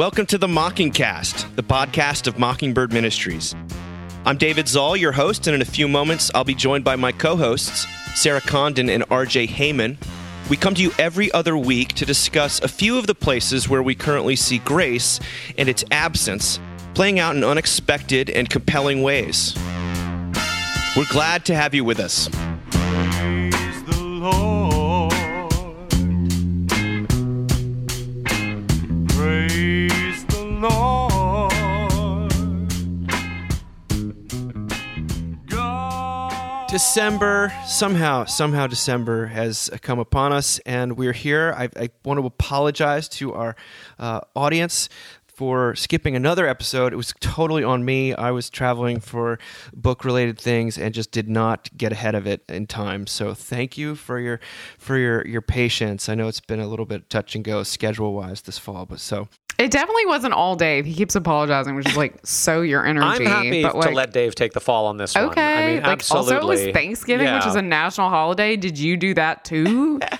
Welcome to the Mockingcast, the podcast of Mockingbird Ministries. I'm David Zahl, your host, and in a few moments, I'll be joined by my co hosts, Sarah Condon and RJ Heyman. We come to you every other week to discuss a few of the places where we currently see grace and its absence playing out in unexpected and compelling ways. We're glad to have you with us. December, somehow, somehow December has come upon us, and we're here. I, I want to apologize to our uh, audience for skipping another episode. It was totally on me. I was traveling for book related things and just did not get ahead of it in time. So thank you for your for your your patience. I know it's been a little bit touch and go schedule wise this fall, but so It definitely wasn't all Dave. He keeps apologizing, which is like so your energy. I'm happy but to like, let Dave take the fall on this one. Okay. I mean, like absolutely. also it was Thanksgiving, which is a national holiday. Did you do that too?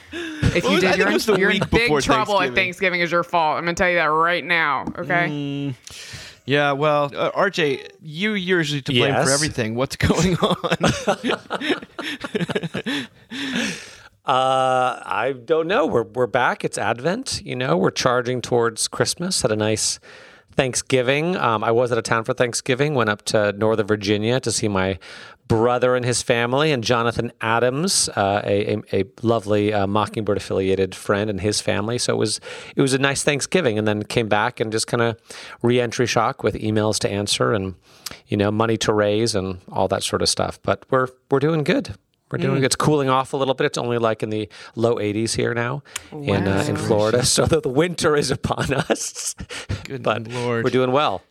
If you I did, think you're, the in, you're in big before trouble if Thanksgiving. Thanksgiving is your fault. I'm gonna tell you that right now. Okay. Mm. yeah. Well, uh, RJ, you you're usually to blame for everything. What's going on? Uh, I don't know. We're we're back. It's Advent. You know, we're charging towards Christmas. Had a nice Thanksgiving. Um, I was out of town for Thanksgiving. Went up to Northern Virginia to see my brother and his family, and Jonathan Adams, uh, a, a a lovely uh, Mockingbird affiliated friend and his family. So it was it was a nice Thanksgiving, and then came back and just kind of re-entry shock with emails to answer and you know money to raise and all that sort of stuff. But we're we're doing good. We're doing good. It's cooling off a little bit. It's only like in the low 80s here now in uh, in Florida. So the, the winter is upon us. Good but Lord. we're doing well.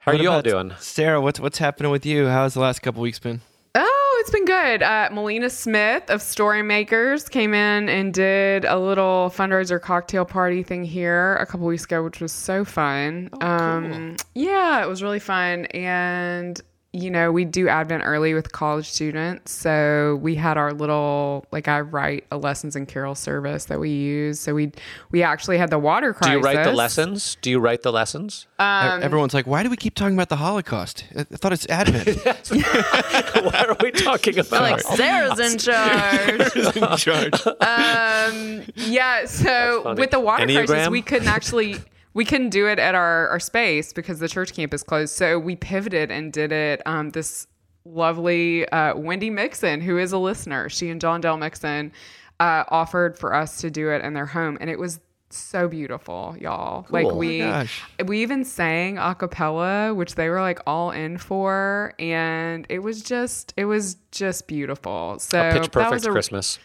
How are you all doing? Sarah? What's what's happening with you? How's the last couple weeks been? Oh, it's been good. Uh, Melina Smith of Story Makers came in and did a little fundraiser cocktail party thing here a couple weeks ago, which was so fun. um, yeah, it was really fun. And, you know, we do Advent early with college students. So we had our little, like, I write a lessons and carol service that we use. So we we actually had the water crisis. Do you write the lessons? Do you write the lessons? Um, Everyone's like, why do we keep talking about the Holocaust? I I thought it's Advent. what are we talking about? like Sarah's in charge. Sarah's in charge. um yeah so with the water crisis we couldn't actually we couldn't do it at our, our space because the church campus closed so we pivoted and did it um this lovely uh, wendy mixon who is a listener she and john dell mixon uh, offered for us to do it in their home and it was so beautiful y'all like Cool. Oh we gosh. we even sang a cappella which they were like all in for and it was just it was just beautiful so a pitch that was a, Christmas.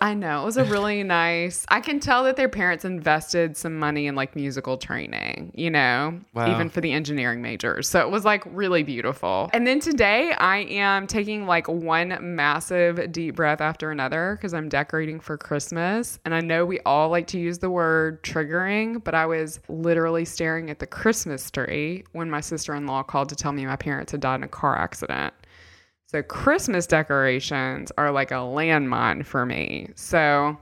I know. It was a really nice. I can tell that their parents invested some money in like musical training, you know, Wow. even for the engineering majors. So it was like really beautiful. And then today I am taking like one massive deep breath after another because I'm decorating for Christmas. And I know we all like to use the word triggering, but I was literally staring at the Christmas tree when my sister in law called to tell me my parents had died in a car accident. So Christmas decorations are like a landmine for me. So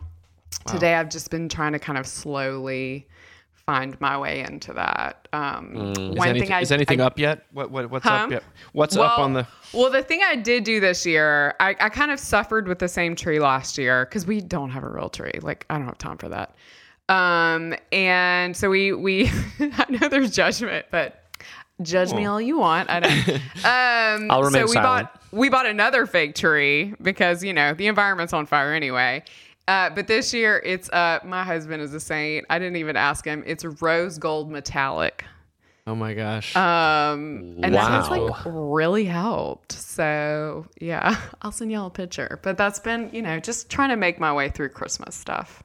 today I've just been trying to kind of slowly find my way into that. Um, Is, One anything, thing I is anything I- up yet? What, what what's Huh? up yet? What's up on the? well, the thing I did do this year, I, I kind of suffered with the same tree last year because we don't have a real tree. Like I don't have time for that. Um, and so we we I know there's judgment, but judge me all you want. I don't. Um, I'll remain so we silent. bought we bought another fake tree because you know the environment's on fire anyway. Uh, but this year it's uh my husband is a saint. I didn't even ask him. It's rose gold metallic. Oh my gosh. Um, and that has like really helped. So yeah, I'll send y'all a picture. But that's been, you know, just trying to make my way through Christmas stuff.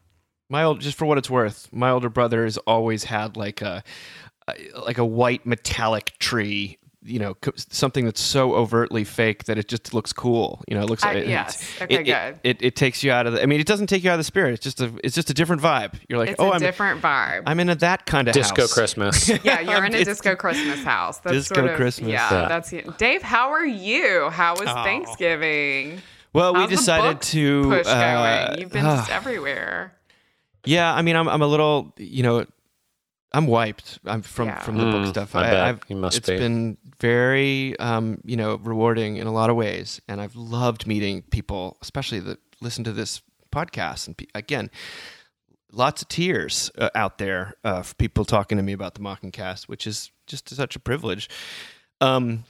my old, just for what it's worth, my older brother has always had like a- like a white metallic tree. You know, something that's so overtly fake that it just looks cool. You know, it looks. I- it, yes. it- Okay, it, good. It, it takes you out of the. I mean, it doesn't take you out of the spirit. It's just a. It's just a different vibe. You're like, It's oh, a I'm. different vibe. I'm into that kind of Disco house. Christmas. yeah, you're in a disco Christmas house. That's Disco sort of, Christmas. Yeah, Yeah. that's it. Dave, how are you? How was Oh. Thanksgiving? Well, we How's the decided to push uh, going. You've been ah. just everywhere. Yeah, I mean, I'm I'm a little, you know, I'm wiped. I'm from Yeah. from the book stuff. Hmm, I bet. I've, You must it's be. been very um, you know rewarding in a lot of ways, and I've loved meeting people, especially that listen to this podcast. And pe- again, lots of tears uh, out there uh, for people talking to me about the Mocking Cast, which is just such a privilege. Um,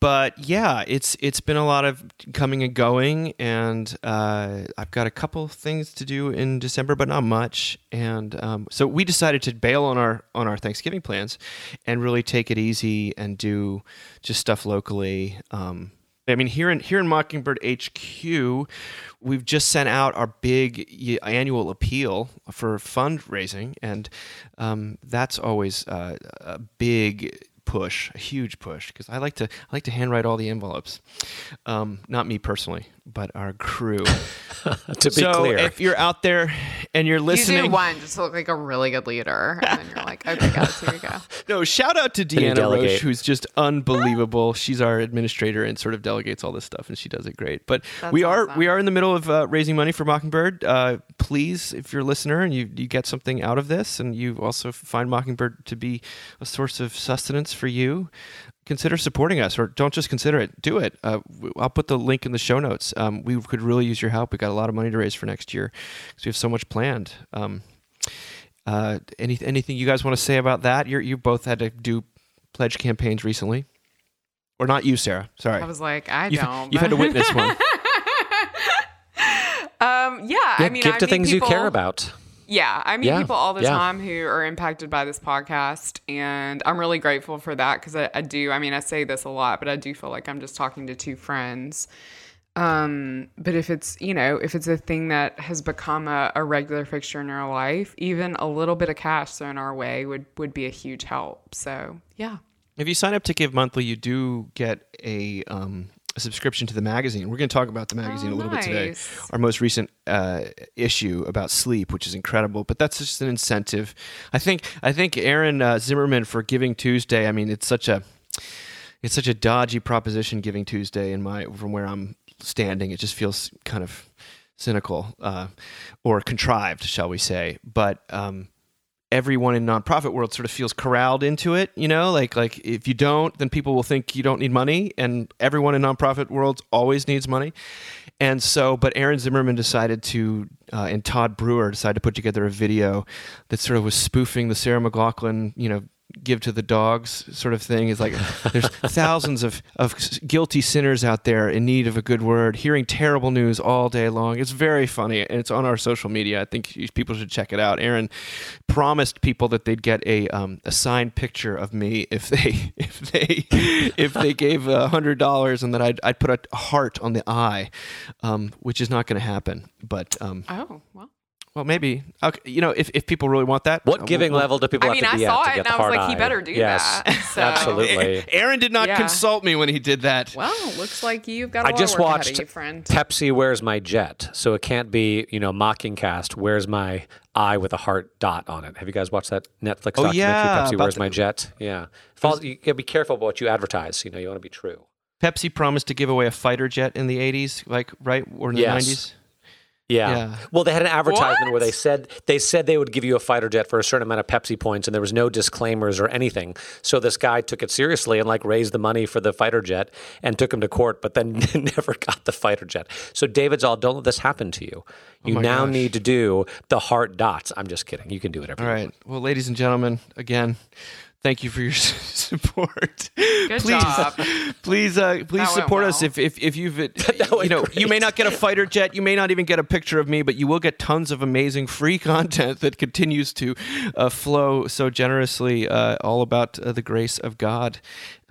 but yeah, it's it's been a lot of coming and going, and uh, I've got a couple things to do in December, but not much. And um, so we decided to bail on our on our Thanksgiving plans, and really take it easy and do just stuff locally. Um, I mean, here in here in Mockingbird HQ, we've just sent out our big annual appeal for fundraising, and um, that's always uh, a big push, a huge push, because I like to I like to handwrite all the envelopes. Um, not me personally, but our crew. to be so clear, if you're out there and you're listening, You listening, do one just to look like a really good leader, and then you're like, okay, guys, here we go. No, shout out to you Deanna? Roche, who's just unbelievable. She's our administrator and sort of delegates all this stuff, and she does it great. But That's we are awesome. we are in the middle of uh, raising money for Mockingbird. Uh, please, if you're a listener and you you get something out of this, and you also find Mockingbird to be a source of sustenance for you. Consider supporting us, or don't just consider it. Do it. Uh, I'll put the link in the show notes. Um, we could really use your help. We've got a lot of money to raise for next year because we have so much planned. Um, uh, any, anything you guys want to say about that? You're, you both had to do pledge campaigns recently, or not you, Sarah? Sorry, I was like, I you've, don't. you've had to witness one. um, yeah, I mean, give I to things you care about. Yeah, I meet Yeah, people all the yeah. time who are impacted by this podcast, and I'm really grateful for that because I, I do. I mean, I say this a lot, but I do feel like I'm just talking to two friends. Um, but if it's you know if it's a thing that has become a, a regular fixture in our life, even a little bit of cash thrown our way would would be a huge help. So yeah, If you sign up to Give Monthly, you do get a, um, a subscription to the magazine. We're going to talk about the magazine Oh, a little bit today. Our most recent uh, issue about sleep, which is incredible, but that's just an incentive. I think I think Aaron uh, Zimmerman for Giving Tuesday. I mean, it's such a it's such a dodgy proposition. Giving Tuesday, in my from where I'm standing, it just feels kind of cynical uh, or contrived, shall we say? But um, everyone in nonprofit world sort of feels corralled into it you know? Like like if you don't then people will think you don't need money and everyone in nonprofit world always needs money. And so but aaron zimmerman decided to uh, and todd brewer decided to put together a video that sort of was spoofing the sarah mclachlan you know give to the dogs sort of thing. Is like there's thousands of, of guilty sinners out there in need of a good word hearing terrible news all day long. It's very funny and it's on our social media. I think people should check it out. Aaron promised people that they'd get a um, a signed picture of me if they if they if they gave a hundred dollars and that I'd, I'd put a heart on the eye um, which is not going to happen but um, oh well. Well maybe okay, you know if, if people really want that uh, What giving we'll- level do people I have mean, to I be saw to it get and I was hard like, he better do yes, that. So- absolutely. Aaron did not Yeah. consult me when he did that. Well, looks like you've got a I lot just of work ahead watched of you, friend. Pepsi Where's My Jet, so it can't be you know mocking cast. Where's my eye with a heart dot on it? Have you guys watched that Netflix Oh, documentary? yeah, Pepsi about Where's the- My Jet? Yeah, Follow, you gotta be careful about what you advertise. You know, you want to be true. Pepsi promised to give away a fighter jet in the 80s, like right or in the Yes. 90s. Yeah. Yeah. Well, they had an advertisement where they said they said they would give you a fighter jet for a certain amount of Pepsi points, and there was no disclaimers or anything. So this guy took it seriously and like raised the money for the fighter jet and took him to court, but then never got the fighter jet. So David Zahl, don't let this happen to you. Oh you Oh now gosh. need to do the heart dots. I'm just kidding. You can do whatever. All right. you. Well, ladies and gentlemen, again, thank you for your support. Good please, job. please, uh, please That went support us. If if if you've, uh, you know, you may not get a fighter jet, you may not even get a picture of me, but you will get tons of amazing free content that continues to uh, flow so generously, uh, all about uh, the grace of God.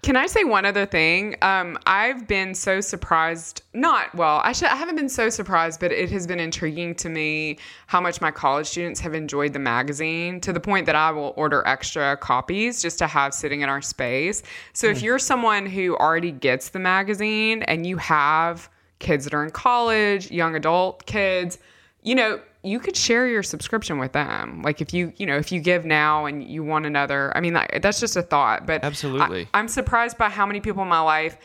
Can I say one other thing? Um, I've been so surprised. Not well. I should. I haven't been so surprised, but it has been intriguing to me how much my college students have enjoyed the magazine to the point that I will order extra copies just to have sitting in our space. So if you're someone who already gets the magazine and you have kids that are in college, young adult kids, you know, you could share your subscription with them. Like if you, you know, if you give now and you want another, I mean, like, that's just a thought. But Absolutely. I, I'm surprised by how many people in my life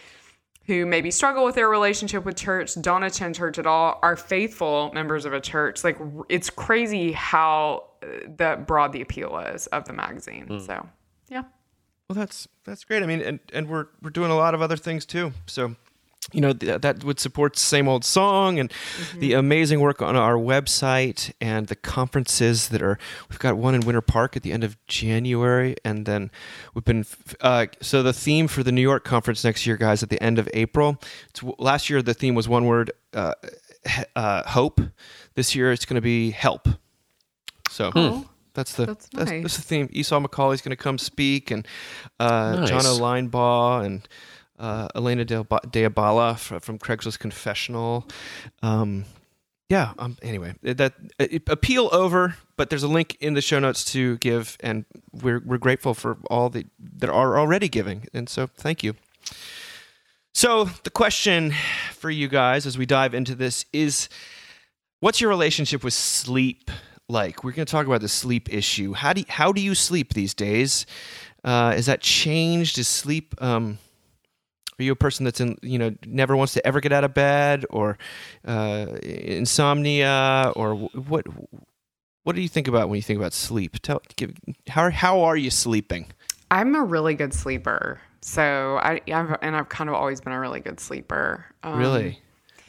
who maybe struggle with their relationship with church, don't attend church at all, are faithful members of a church. Like it's crazy how the broad the appeal is of the magazine. Hmm. So yeah. Well, that's that's great. I mean, and and we're we're doing a lot of other things too. So, you know, th- that would support same old song and the amazing work on our website and the conferences that are. We've got one in Winter Park at the end of January, and then we've been. f- Uh, so the theme for the New York conference next year, guys, at the end of April. It's, last year the theme was one word, uh, he- uh, hope. This year it's going to be help. So. That's the That's that's, nice. that's the theme. Esau McCauley's going to come speak, and uh, John Nice. O. Linebaugh and uh, Elena Diabala from, Craigslist Confessional. Um, yeah. Um, anyway, that appeal over, but there's a link in the show notes to give, and we're we're grateful for all the that are already giving, and so thank you. So the question for you guys as we dive into this is, what's your relationship with sleep like? We're going to talk about the sleep issue. How do you, how do you sleep these days? Uh, is that changed? Is sleep? Um, are you a person that's in you know never wants to ever get out of bed, or uh, insomnia, or what? What do you think about when you think about sleep? Tell give, how how are you sleeping? I'm a really good sleeper. So I I've, and I've kind of always been a really good sleeper. Um, Really?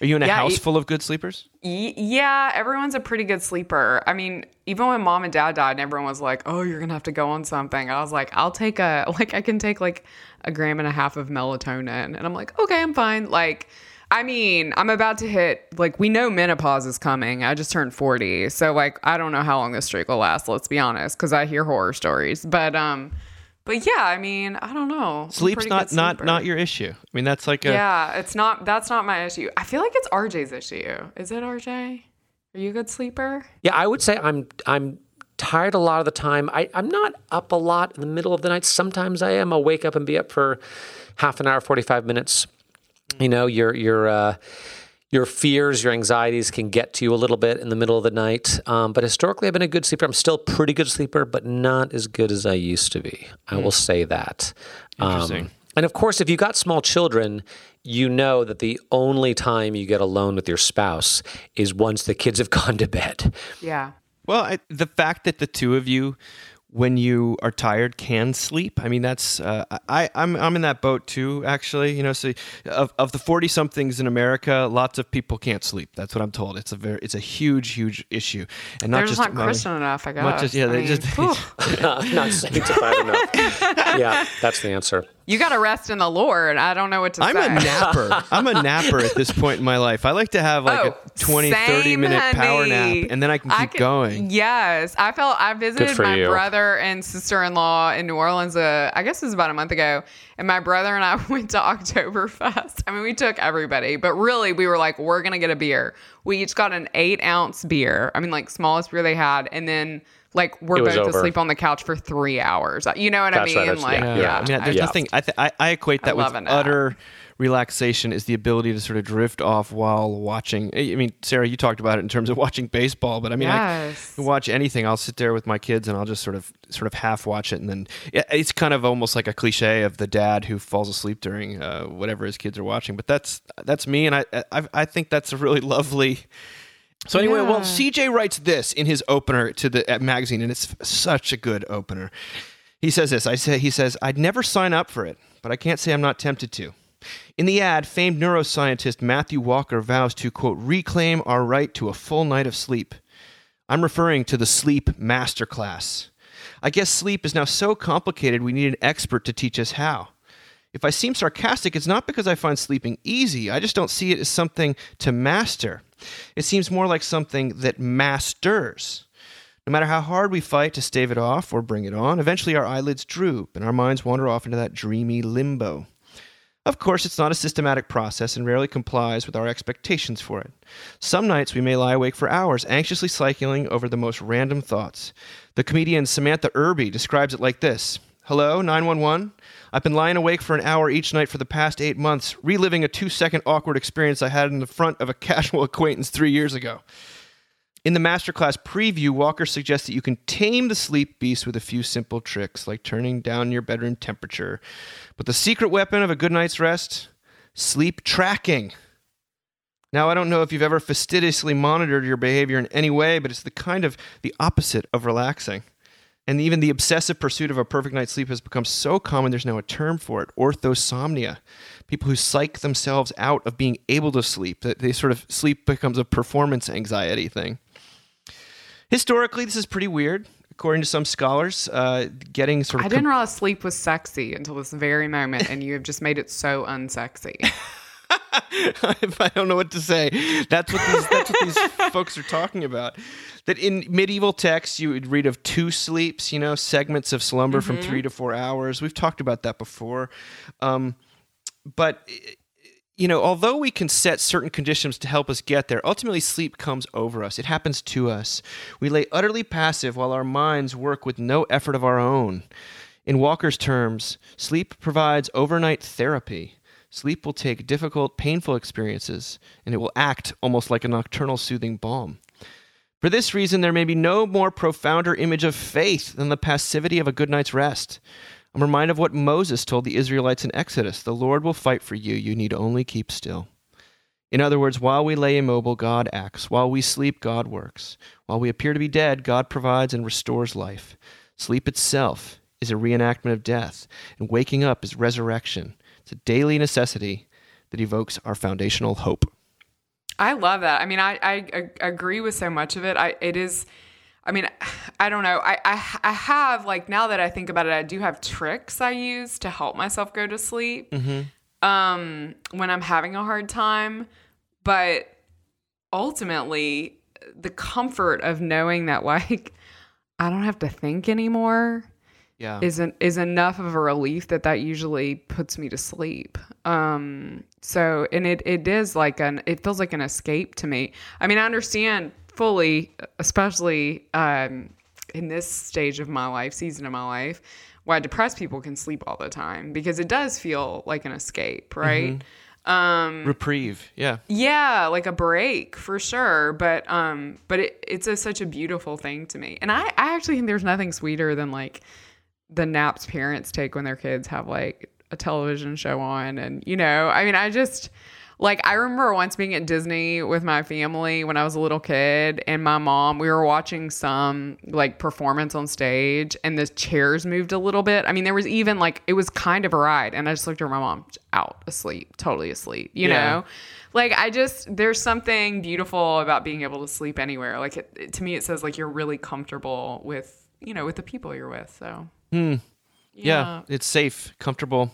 Are you in a yeah, house full of good sleepers? Y- yeah, everyone's a pretty good sleeper. I mean, even when mom and dad died, and everyone was like, "Oh, you're gonna have to go on something." I was like, "I'll take a like I can take like a gram and a half of melatonin," and I'm like, "Okay, I'm fine." Like, I mean, I'm about to hit like we know menopause is coming. I just turned 40, so like I don't know how long this streak will last. Let's be honest, because I hear horror stories. But um, but yeah, I mean, I don't know. Sleep's not not not your issue. I mean, that's like a Yeah, it's not. That's not my issue. I feel like it's RJ's issue. Is it RJ? Are you a good sleeper? Yeah, I would say I'm I'm tired a lot of the time. I, I'm not up a lot in the middle of the night. Sometimes I am. I'll wake up and be up for half an hour, 45 minutes. You know, your your uh, your fears, your anxieties can get to you a little bit in the middle of the night. Um, but historically, I've been a good sleeper. I'm still a pretty good sleeper, but not as good as I used to be. I will say that. Interesting. Um, and of course, if you got small children, you know that the only time you get alone with your spouse is once the kids have gone to bed. Yeah. Well, I, the fact that the two of you, when you are tired, can sleep. I mean, that's uh, I I'm I'm in that boat too. Actually, you know, so of of the forty somethings in America, lots of people can't sleep. That's what I'm told. It's a very it's a huge huge issue, and not They're just, just not Christian enough, I guess. Just yeah, I they mean, just whew. not sanctified enough. Yeah, that's the answer. You got to rest in the Lord. I don't know what to say. I'm a napper. I'm a napper at this point in my life. I like to have like Oh, a 20, 30 same, minute power nap and then I can keep going. Yes, I felt I visited my you. brother and sister in law in New Orleans. Uh, I guess it was about a month ago, and my brother and I went to Oktoberfest. I mean, we took everybody, but really, we were like, we're gonna get a beer. We each got an eight ounce beer. I mean, like smallest beer they had, and then. Like we're both over. asleep on the couch for three hours. You know what I mean? right, that's- like, yeah, yeah, yeah. I mean, there's Yeah. nothing. I, th- I I equate that love with utter relaxation is the ability to sort of drift off while watching. I mean, Sarah, you talked about it in terms of watching baseball, but I mean, Yes. I can watch anything. I'll sit there with my kids and I'll just sort of sort of half watch it, and then it's kind of almost like a cliche of the dad who falls asleep during uh, whatever his kids are watching. But that's that's me, and I I, I think that's a really lovely. So anyway, well, CJ writes this in his opener to the magazine, and it's such a good opener. He says this. I say he says I'd never sign up for it, but I can't say I'm not tempted to. In the ad, famed neuroscientist Matthew Walker vows to quote reclaim our right to a full night of sleep. I'm referring to the sleep masterclass. I guess sleep is now so complicated we need an expert to teach us how. If I seem sarcastic, it's not because I find sleeping easy. I just don't see it as something to master. It seems more like something that masters. No matter how hard we fight to stave it off or bring it on, eventually our eyelids droop and our minds wander off into that dreamy limbo. Of course, it's not a systematic process and rarely complies with our expectations for it. Some nights we may lie awake for hours, anxiously cycling over the most random thoughts. The comedian Samantha Irby describes it like this Hello, 911. I've been lying awake for an hour each night for the past eight months, reliving a two second awkward experience I had in the front of a casual acquaintance three years ago. In the masterclass preview, Walker suggests that you can tame the sleep beast with a few simple tricks, like turning down your bedroom temperature. But the secret weapon of a good night's rest sleep tracking. Now, I don't know if you've ever fastidiously monitored your behavior in any way, but it's the kind of the opposite of relaxing. And even the obsessive pursuit of a perfect night's sleep has become so common, there's now a term for it orthosomnia. People who psych themselves out of being able to sleep, that they sort of sleep becomes a performance anxiety thing. Historically, this is pretty weird. According to some scholars, uh, getting sort of I didn't realize sleep was sexy until this very moment, and you have just made it so unsexy. I don't know what to say. That's what these that's what these folks are talking about. That in medieval texts you would read of two sleeps, you know, segments of slumber from three to four hours. We've talked about that before. Um, but you know, although we can set certain conditions to help us get there, ultimately sleep comes over us. It happens to us. We lay utterly passive while our minds work with no effort of our own. In Walker's terms, sleep provides overnight therapy. Sleep will take difficult, painful experiences, and it will act almost like a nocturnal soothing balm. For this reason, there may be no more profounder image of faith than the passivity of a good night's rest. I'm reminded of what Moses told the Israelites in Exodus The Lord will fight for you, you need only keep still. In other words, while we lay immobile, God acts. While we sleep, God works. While we appear to be dead, God provides and restores life. Sleep itself is a reenactment of death, and waking up is resurrection. It's a daily necessity that evokes our foundational hope. I love that. I mean, I, I, ag- agree with so much of it. I it is. I mean, I don't know. I, I I have like now that I think about it, I do have tricks I use to help myself go to sleep um, when I'm having a hard time. But ultimately, the comfort of knowing that like I don't have to think anymore Yeah. isn't is enough of a relief that that usually puts me to sleep. Um so and it it is like an it feels like an escape to me. I mean, I understand fully especially um in this stage of my life, season of my life, why depressed people can sleep all the time because it does feel like an escape, right? Um Reprieve. Yeah. yeah like a break for sure but um but it, it's a, such a beautiful thing to me and i i actually think there's nothing sweeter than like the naps parents take when their kids have like a television show on. And you know i mean i just like i remember once being at disney with my family when i was a little kid and my mom we were watching some like performance on stage and the chairs moved a little bit. I mean there was even like it was kind of a ride and i just looked at my mom out asleep totally asleep you Yeah. know? Like i just there's something beautiful about being able to sleep anywhere. Like it, it- to me it says like you're really comfortable with you know with the people you're with so Yeah. It's safe, comfortable.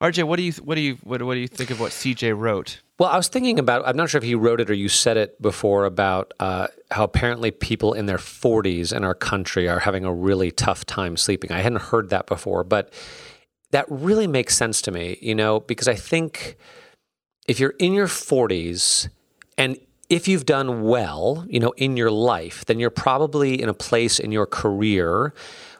RJ, what do you what do you what, what do you think of what CJ wrote? Well, I was thinking about, I'm not sure if he wrote it or you said it before about uh, how apparently people in their 40s in our country are having a really tough time sleeping. I hadn't heard that before, but that really makes sense to me, you know, because I think if you're in your 40s and if you've done well, you know, in your life, then you're probably in a place in your career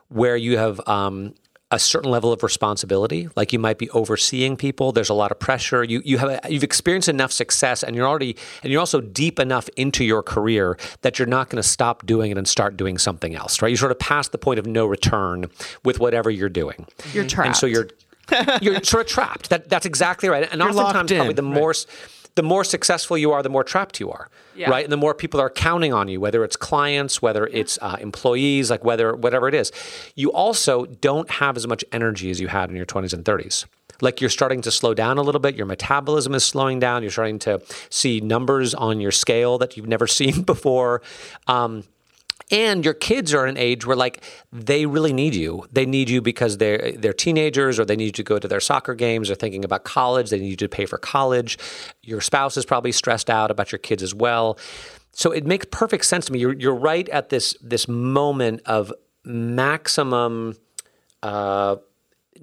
where you have um, a certain level of responsibility. Like you might be overseeing people. There's a lot of pressure. You you have a, you've experienced enough success, and you're already and you're also deep enough into your career that you're not going to stop doing it and start doing something else. Right? You sort of past the point of no return with whatever you're doing. you're trapped And so you're you're sort of trapped. That that's exactly right. And You're oftentimes, probably the right. more the more successful you are, the more trapped you are. Yeah. Right. And the more people are counting on you, whether it's clients, whether it's uh, employees, like whether whatever it is. You also don't have as much energy as you had in your 20s and 30s. Like you're starting to slow down a little bit. Your metabolism is slowing down. You're starting to see numbers on your scale that you've never seen before. Um, and your kids are an age where like they really need you. They need you because they're they're teenagers or they need you to go to their soccer games or thinking about college. They need you to pay for college. Your spouse is probably stressed out about your kids as well. So it makes perfect sense to me. You're, you're right at this this moment of maximum uh,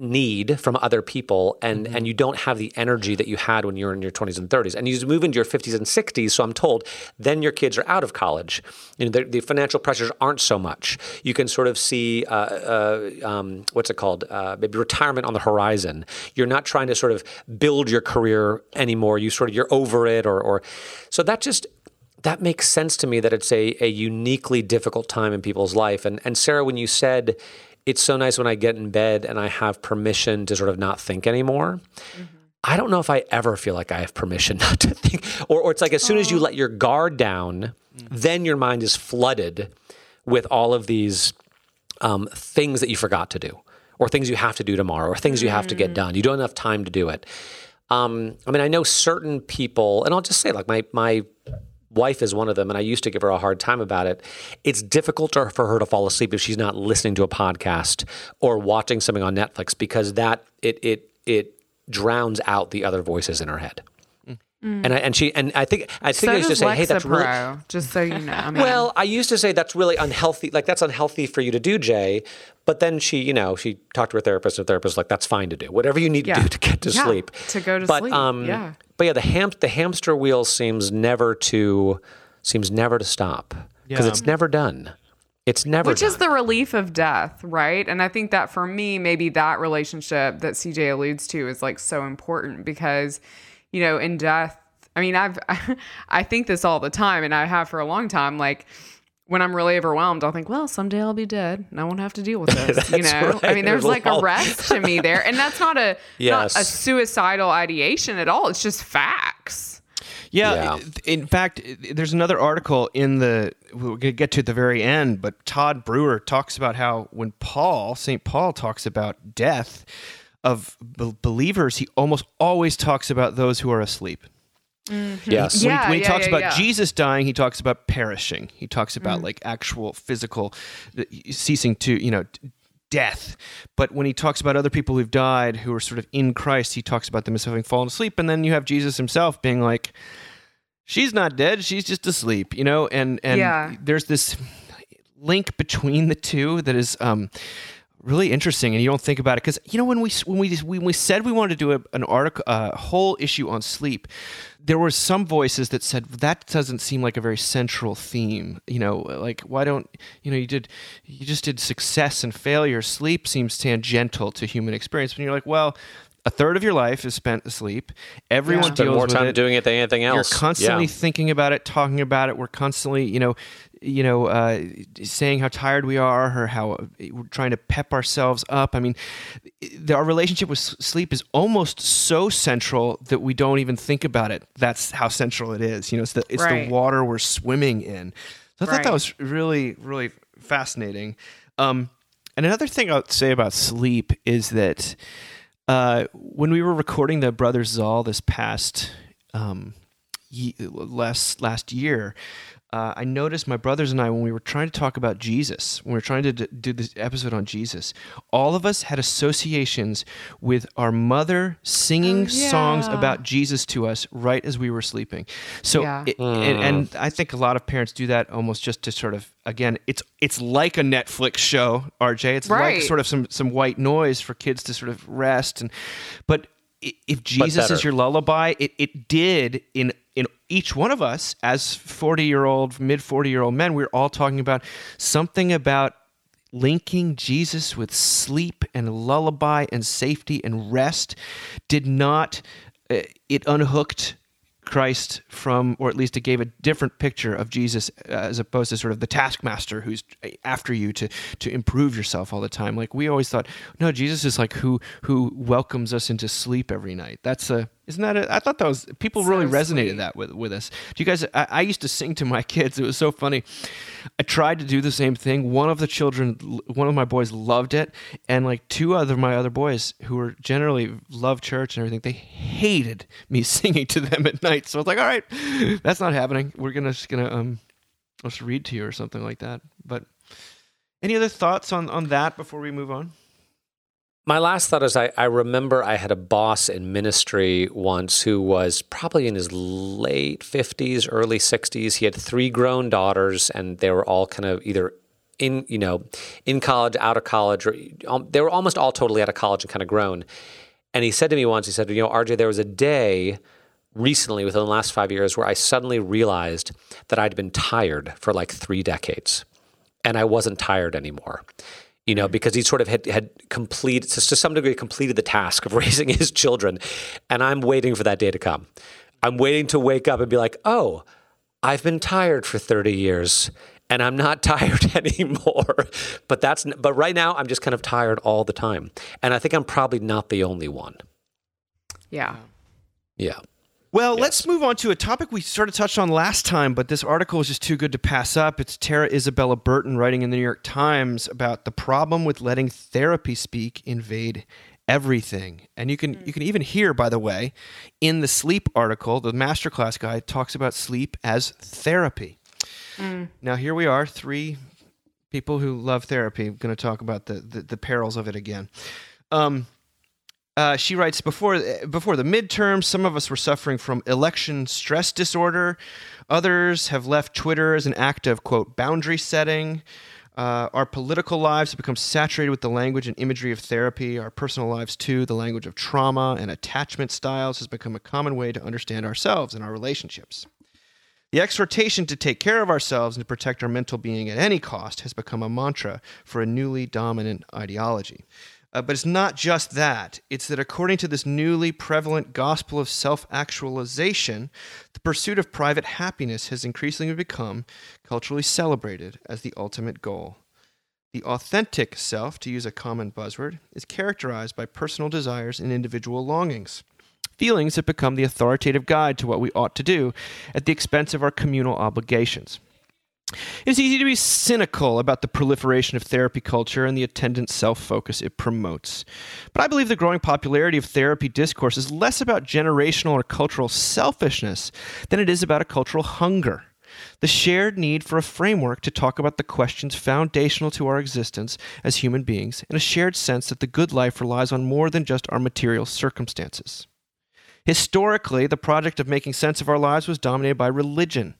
need from other people and and you don't have the energy that you had when you were in your 20s and 30s and you move into your 50s and 60s so i'm told then your kids are out of college. You know the, the financial pressures aren't so much. You can sort of see uh, uh, um, what's it called? Uh, maybe retirement on the horizon. You're not trying to sort of build your career anymore. You sort of you're over it or or so that just that makes sense to me that it's a, a uniquely difficult time in people's life. And, and Sarah, when you said it's so nice when I get in bed and I have permission to sort of not think anymore, I don't know if I ever feel like I have permission not to think, or, or it's like as soon as you let your guard down, then your mind is flooded with all of these um, things that you forgot to do, or things you have to do tomorrow, or things you have to get done. You don't have enough time to do it. Um, I mean, I know certain people, and I'll just say, like my my wife is one of them, and I used to give her a hard time about it. It's difficult for her to fall asleep if she's not listening to a podcast or watching something on Netflix because that it it it drowns out the other voices in her head. And I, and she and I think I think So I used to say, hey, that's really just so you know. I mean, well, I used to say that's really unhealthy. Like that's unhealthy for you to do, Jay. But then she, you know, she talked to her therapist. And the therapist was like, that's fine to do. Whatever you need to do to get to Yeah, sleep. to go to but, sleep, Um, yeah. But yeah, the ham the hamster wheel seems never to seems never to stop because Yeah. it's never done. It's never which done. is the relief of death, right? And I think that for me, maybe that relationship that CJ alludes to is like so important because, you know, in death, I mean, I've I think this all the time, and I have for a long time. Like when I'm really overwhelmed, I'll think, well, someday I'll be dead, and I won't have to deal with this. you That's know, I mean, there's We'll like a all- rest to me there, and that's not a not a suicidal ideation at all. It's just facts. Yeah, Yeah. In fact, there's another article in the we're gonna get to at the very end, but Todd Brewer talks about how when Paul Saint Paul talks about death of be- believers, he almost always talks about those who are asleep. yes. When, Yeah, he, when he yeah, talks yeah, about yeah. Jesus dying, he talks about perishing. He talks about like actual physical ceasing to, you know, death. But when he talks about other people who've died who are sort of in Christ, he talks about them as having fallen asleep. And then you have Jesus himself being like, she's not dead, she's just asleep, you know? And and Yeah. there's this link between the two that is um really interesting and you don't think about it because you know when we when we when we said we wanted to do a, an article a whole issue on sleep there were some voices that said that doesn't seem like a very central theme you know like why don't you know you did you just did success and failure sleep seems tangential to human experience and you're like well a third of your life is spent asleep everyone Spend deals more with time it doing it than anything else. you're constantly Yeah. thinking about it, talking about it. We're constantly, you know, you know, uh, saying how tired we are or how uh, we're trying to pep ourselves up. I mean, the, our relationship with sleep is almost so central that we don't even think about it. That's how central it is. You know, it's the it's Right. the water we're swimming in. So I thought that was really, really fascinating. Um, and another thing I'll say about sleep is that uh, when we were recording the Brothers Zahl this past um, ye- last last year, uh, I noticed my brothers and I when we were trying to talk about Jesus, when we were trying to d- do this episode on Jesus, all of us had associations with our mother singing Oh, yeah. songs about Jesus to us right as we were sleeping. So, Yeah. it- and, and I think a lot of parents do that almost just to sort of again, it's it's like a Netflix show, RJ. It's like sort of some some white noise for kids to sort of rest and but if Jesus is your lullaby, it, it did in in each one of us as 40 year old, mid 40 year old men, we are all talking about something about linking Jesus with sleep and lullaby and safety and rest did not uh, it unhooked Christ from, or at least it gave a different picture of Jesus uh, as opposed to sort of the taskmaster who's after you to to improve yourself all the time. Like we always thought, no, Jesus is like who who welcomes us into sleep every night. That's a isn't that a, I thought that was people So really resonated sweet. that with with us. Do you guys? I, I used to sing to my kids. It was so funny. I tried to do the same thing. One of the children, one of my boys, loved it, and like two other my other boys who were generally love church and everything, they hated me singing to them at night. So I was like, all right, that's not happening. We're gonna just gonna um, let's read to you or something like that. But any other thoughts on on that before we move on? My last thought is I, I remember I had a boss in ministry once who was probably in his late 50s, early 60s. He had three grown daughters, and they were all kind of either in, you know, in college, out of college, or um, they were almost all totally out of college and kind of grown. And he said to me once, he said, you know, RJ, there was a day recently within the last five years where I suddenly realized that I'd been tired for like three decades and I wasn't tired anymore. You know, because he sort of had, had completed, to some degree, completed the task of raising his children. And I'm waiting for that day to come. I'm waiting to wake up and be like, oh, I've been tired for 30 years and I'm not tired anymore. but that's, but right now I'm just kind of tired all the time. And I think I'm probably not the only one. Yeah. Yeah. Well, let's move on to a topic we sort of touched on last time, but this article is just too good to pass up. It's Tara Isabella Burton writing in the New York Times about the problem with letting therapy speak invade everything. And you can you can even hear, by the way, in the sleep article, the masterclass guy talks about sleep as therapy. Now here we are, three people who love therapy, going to talk about the, the the perils of it again. Um, uh, she writes before before the midterms, some of us were suffering from election stress disorder. Others have left Twitter as an act of quote boundary setting. Uh, our political lives have become saturated with the language and imagery of therapy. Our personal lives, too, the language of trauma and attachment styles has become a common way to understand ourselves and our relationships. The exhortation to take care of ourselves and to protect our mental being at any cost has become a mantra for a newly dominant ideology. Uh, but it's not just that. It's that according to this newly prevalent gospel of self actualization, the pursuit of private happiness has increasingly become culturally celebrated as the ultimate goal. The authentic self, to use a common buzzword, is characterized by personal desires and individual longings. Feelings have become the authoritative guide to what we ought to do at the expense of our communal obligations. It's easy to be cynical about the proliferation of therapy culture and the attendant self focus it promotes. But I believe the growing popularity of therapy discourse is less about generational or cultural selfishness than it is about a cultural hunger. The shared need for a framework to talk about the questions foundational to our existence as human beings, and a shared sense that the good life relies on more than just our material circumstances. Historically, the project of making sense of our lives was dominated by religion.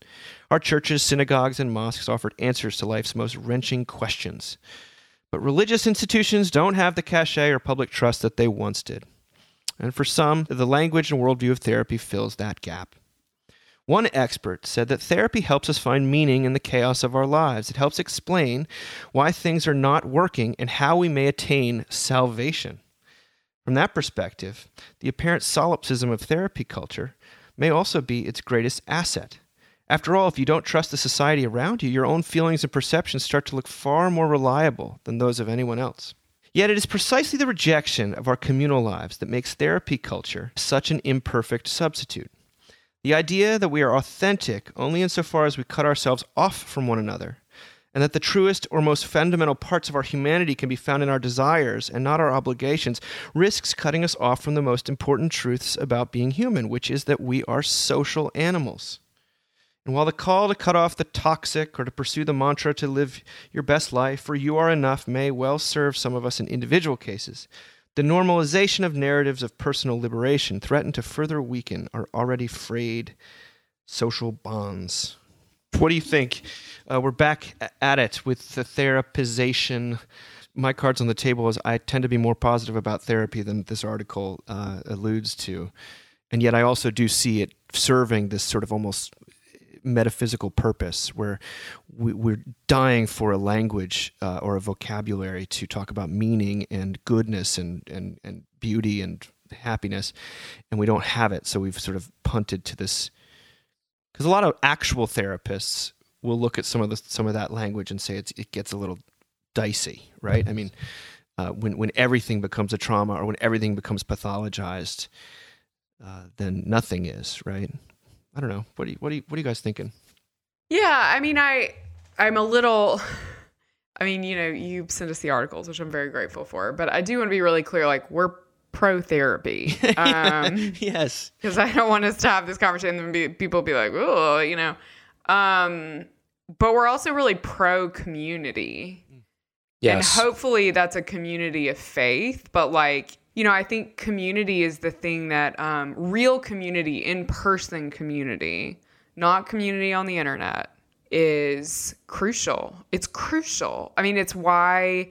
Our churches, synagogues, and mosques offered answers to life's most wrenching questions. But religious institutions don't have the cachet or public trust that they once did. And for some, the language and worldview of therapy fills that gap. One expert said that therapy helps us find meaning in the chaos of our lives. It helps explain why things are not working and how we may attain salvation. From that perspective, the apparent solipsism of therapy culture may also be its greatest asset. After all, if you don't trust the society around you, your own feelings and perceptions start to look far more reliable than those of anyone else. Yet it is precisely the rejection of our communal lives that makes therapy culture such an imperfect substitute. The idea that we are authentic only insofar as we cut ourselves off from one another, and that the truest or most fundamental parts of our humanity can be found in our desires and not our obligations, risks cutting us off from the most important truths about being human, which is that we are social animals. And while the call to cut off the toxic or to pursue the mantra to live your best life, for you are enough, may well serve some of us in individual cases, the normalization of narratives of personal liberation threaten to further weaken our already frayed social bonds. What do you think? Uh, we're back at it with the therapization. My cards on the table is I tend to be more positive about therapy than this article uh, alludes to. And yet I also do see it serving this sort of almost metaphysical purpose where we, we're dying for a language uh, or a vocabulary to talk about meaning and goodness and, and, and beauty and happiness, and we don't have it. So we've sort of punted to this because a lot of actual therapists will look at some of the some of that language and say it gets a little dicey, right? I mean, uh, when when everything becomes a trauma or when everything becomes pathologized, uh, then nothing is, right? I don't know. What do you what do you what are you guys thinking? Yeah, I mean, I I'm a little. I mean, you know, you sent us the articles, which I'm very grateful for, but I do want to be really clear. Like, we're pro therapy. Um, yes. because I don't want us to have this conversation and be, people be like, oh, you know. Um, but we're also really pro community. Yes. And hopefully that's a community of faith. But like, you know, I think community is the thing that um, real community, in person community, not community on the internet, is crucial. It's crucial. I mean, it's why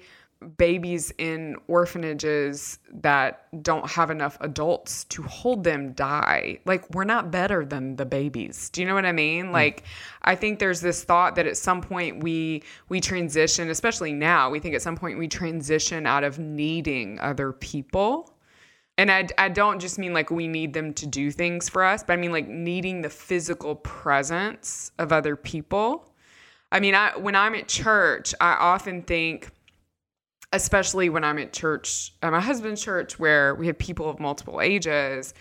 babies in orphanages that don't have enough adults to hold them die. Like, we're not better than the babies. Do you know what I mean? Mm. Like, I think there's this thought that at some point we we transition, especially now, we think at some point we transition out of needing other people. And I, I don't just mean like we need them to do things for us, but I mean like needing the physical presence of other people. I mean, I when I'm at church, I often think, especially when I'm at church, at my husband's church, where we have people of multiple ages,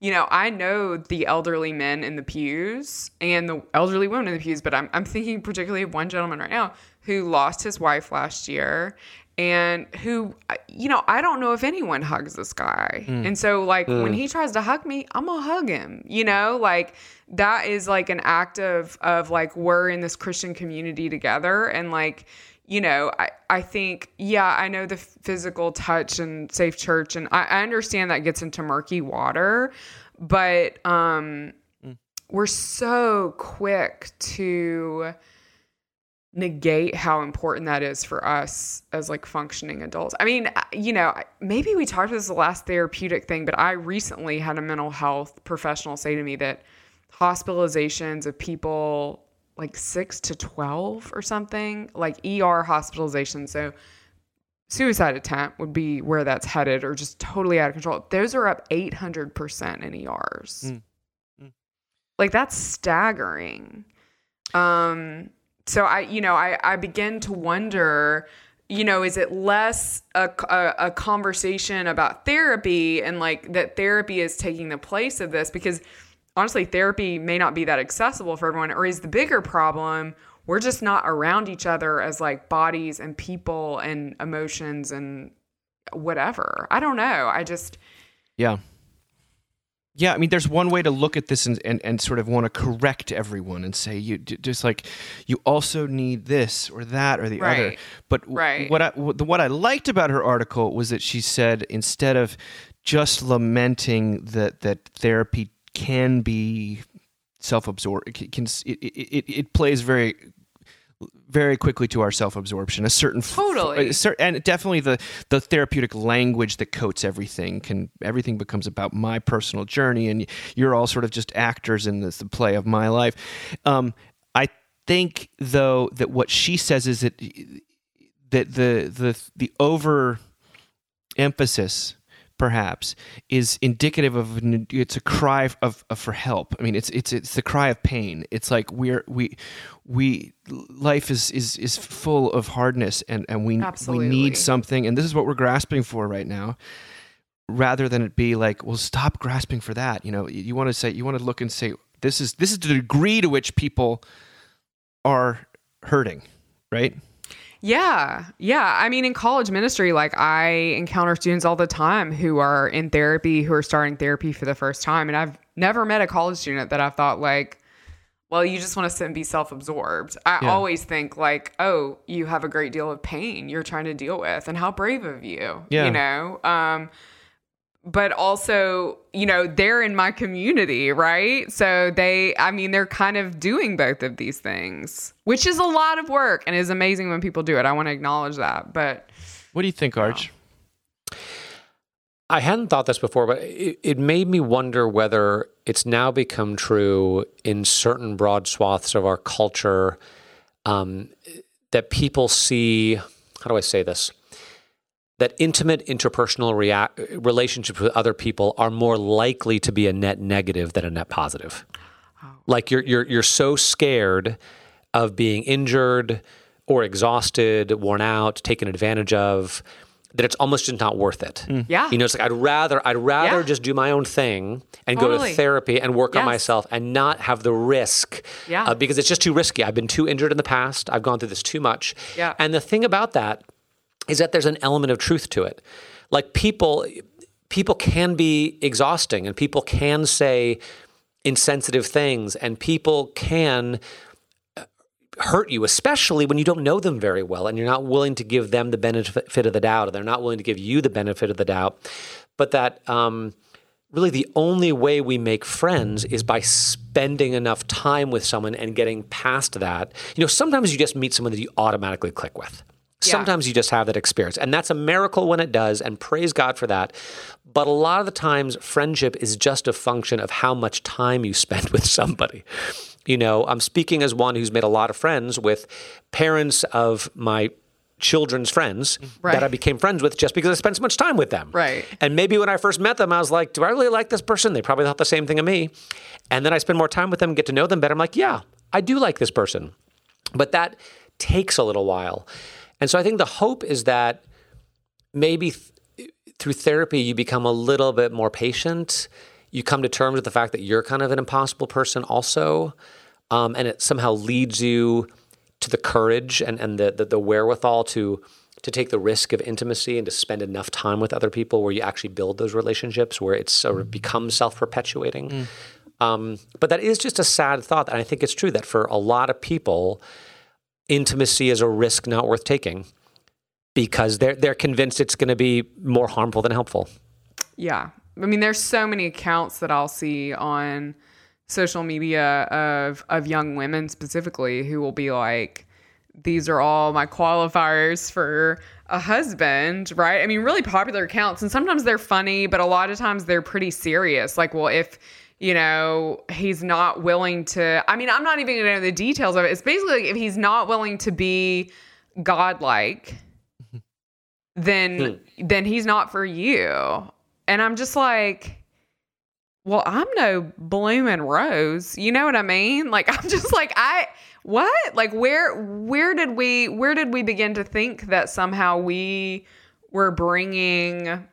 you know, I know the elderly men in the pews and the elderly women in the pews, but I'm, I'm thinking particularly of one gentleman right now who lost his wife last year and who, uh, you know, I don't know if anyone hugs this guy. Hmm. And so, like, when hmm. he tries to hug me, I'm gonna hug him, you know, like that is like an act of, of like, we're in this Christian community together. And like, you know, I, I think, yeah, I know the physical touch and safe church, and I, I understand that gets into murky water, but um, we're so quick to negate how important that is for us as like functioning adults. I mean, you know, maybe we talked about this the last therapeutic thing, but I recently had a mental health professional say to me that hospitalizations of people like 6 to 12 or something, like ER hospitalization. so suicide attempt would be where that's headed or just totally out of control. Those are up 800% in ERs. Like that's staggering. Um so I you know I I begin to wonder you know is it less a, a, a conversation about therapy and like that therapy is taking the place of this because honestly therapy may not be that accessible for everyone or is the bigger problem we're just not around each other as like bodies and people and emotions and whatever i don't know i just Yeah. Yeah, I mean, there's one way to look at this and, and, and sort of want to correct everyone and say you d- just like you also need this or that or the other. But Right. what I the- what I liked about her article was that she said instead of just lamenting that that therapy can be self-absorbed, it can it, it, it, plays very very quickly to our self-absorption a certain Totally. a cer- and definitely the the therapeutic language that coats everything can everything becomes about my personal journey and you're all sort of just actors in this the play of my life um, i think though that what she says is that that the the the over emphasis perhaps is indicative of an- it's a cry of, of for help. I mean it's it's it's the cry of pain. It's like we're we we life is is is full of hardness and and we we need something. And this is what we're grasping for right now rather than it be like well stop grasping for that. You know you, you want to say you want to look and say this is this is the degree to which people are hurting right Yeah. Yeah. I mean, in college ministry, like I encounter students all the time who are in therapy, who are starting therapy for the first time. And I've never met a college student that I've thought, like, well, you just want to sit and be self absorbed. I Yeah. always think, like, oh, you have a great deal of pain you're trying to deal with, and how brave of you, Yeah. you know? Um, but also, you know, they're in my community, right? So they, I mean, they're kind of doing both of these things, which is a lot of work and is amazing when people do it. I want to acknowledge that. But what do you think arch I hadn't thought this before, but it, it made me wonder whether it's now become true in certain broad swaths of our culture um, that people see. How do I say this? That intimate interpersonal rea- relationships with other people are more likely to be a net negative than a net positive. Like you're you're you're so scared of being injured or exhausted, worn out, taken advantage of, that it's almost just not worth it. Yeah. You know, it's like I'd rather I'd rather Yeah. just do my own thing and go to therapy and work on myself and not have the risk. Yeah. uh, because it's just too risky. I've been too injured in the past. I've gone through this too much. Yeah. And the thing about that is that there's an element of truth to it. Like people people can be exhausting and people can say insensitive things and people can uh, hurt you, especially when you don't know them very well and you're not willing to give them the benefit of the doubt, or they're not willing to give you the benefit of the doubt. But that um, really the only way we make friends is by spending enough time with someone and getting past that. You know, sometimes you just meet someone that you automatically click with. Yeah. Sometimes you just have that experience. And that's a miracle when it does, and praise God for that. But a lot of the times, friendship is just a function of how much time you spend with somebody. You know, I'm speaking as one who's made a lot of friends with parents of my children's friends Right. that I became friends with just because I spent so much time with them. Right. And maybe when I first met them, I was like, do I really like this person? They probably thought the same thing of me. And then I spend more time with them, get to know them better. I'm like, yeah, I do like this person. But that takes a little while. And so I think the hope is that maybe th- through therapy, you become a little bit more patient. you come to terms with the fact that you're kind of an impossible person also, um, and it somehow leads you to the courage and, and the, the the wherewithal to to take the risk of intimacy and to spend enough time with other people where you actually build those relationships where it sort of becomes self perpetuating. Um, but that is just a sad thought, and I think it's true that for a lot of people, intimacy is a risk not worth taking because they're they're convinced it's going to be more harmful than helpful. Yeah. I mean, there's so many accounts that I'll see on social media of of young women specifically who will be like, these are all my qualifiers for a husband, right? I mean, really popular accounts. And sometimes they're funny, but a lot of times they're pretty serious. Like, well, if you know, he's not willing to. I mean, I'm not even going to know the details of it. It's basically like if he's not willing to be godlike, then hmm. then he's not for you. And I'm just like, well, I'm no blooming rose. You know what I mean? Like I'm just like I what? Like where where did we where did we begin to think that somehow we were bringing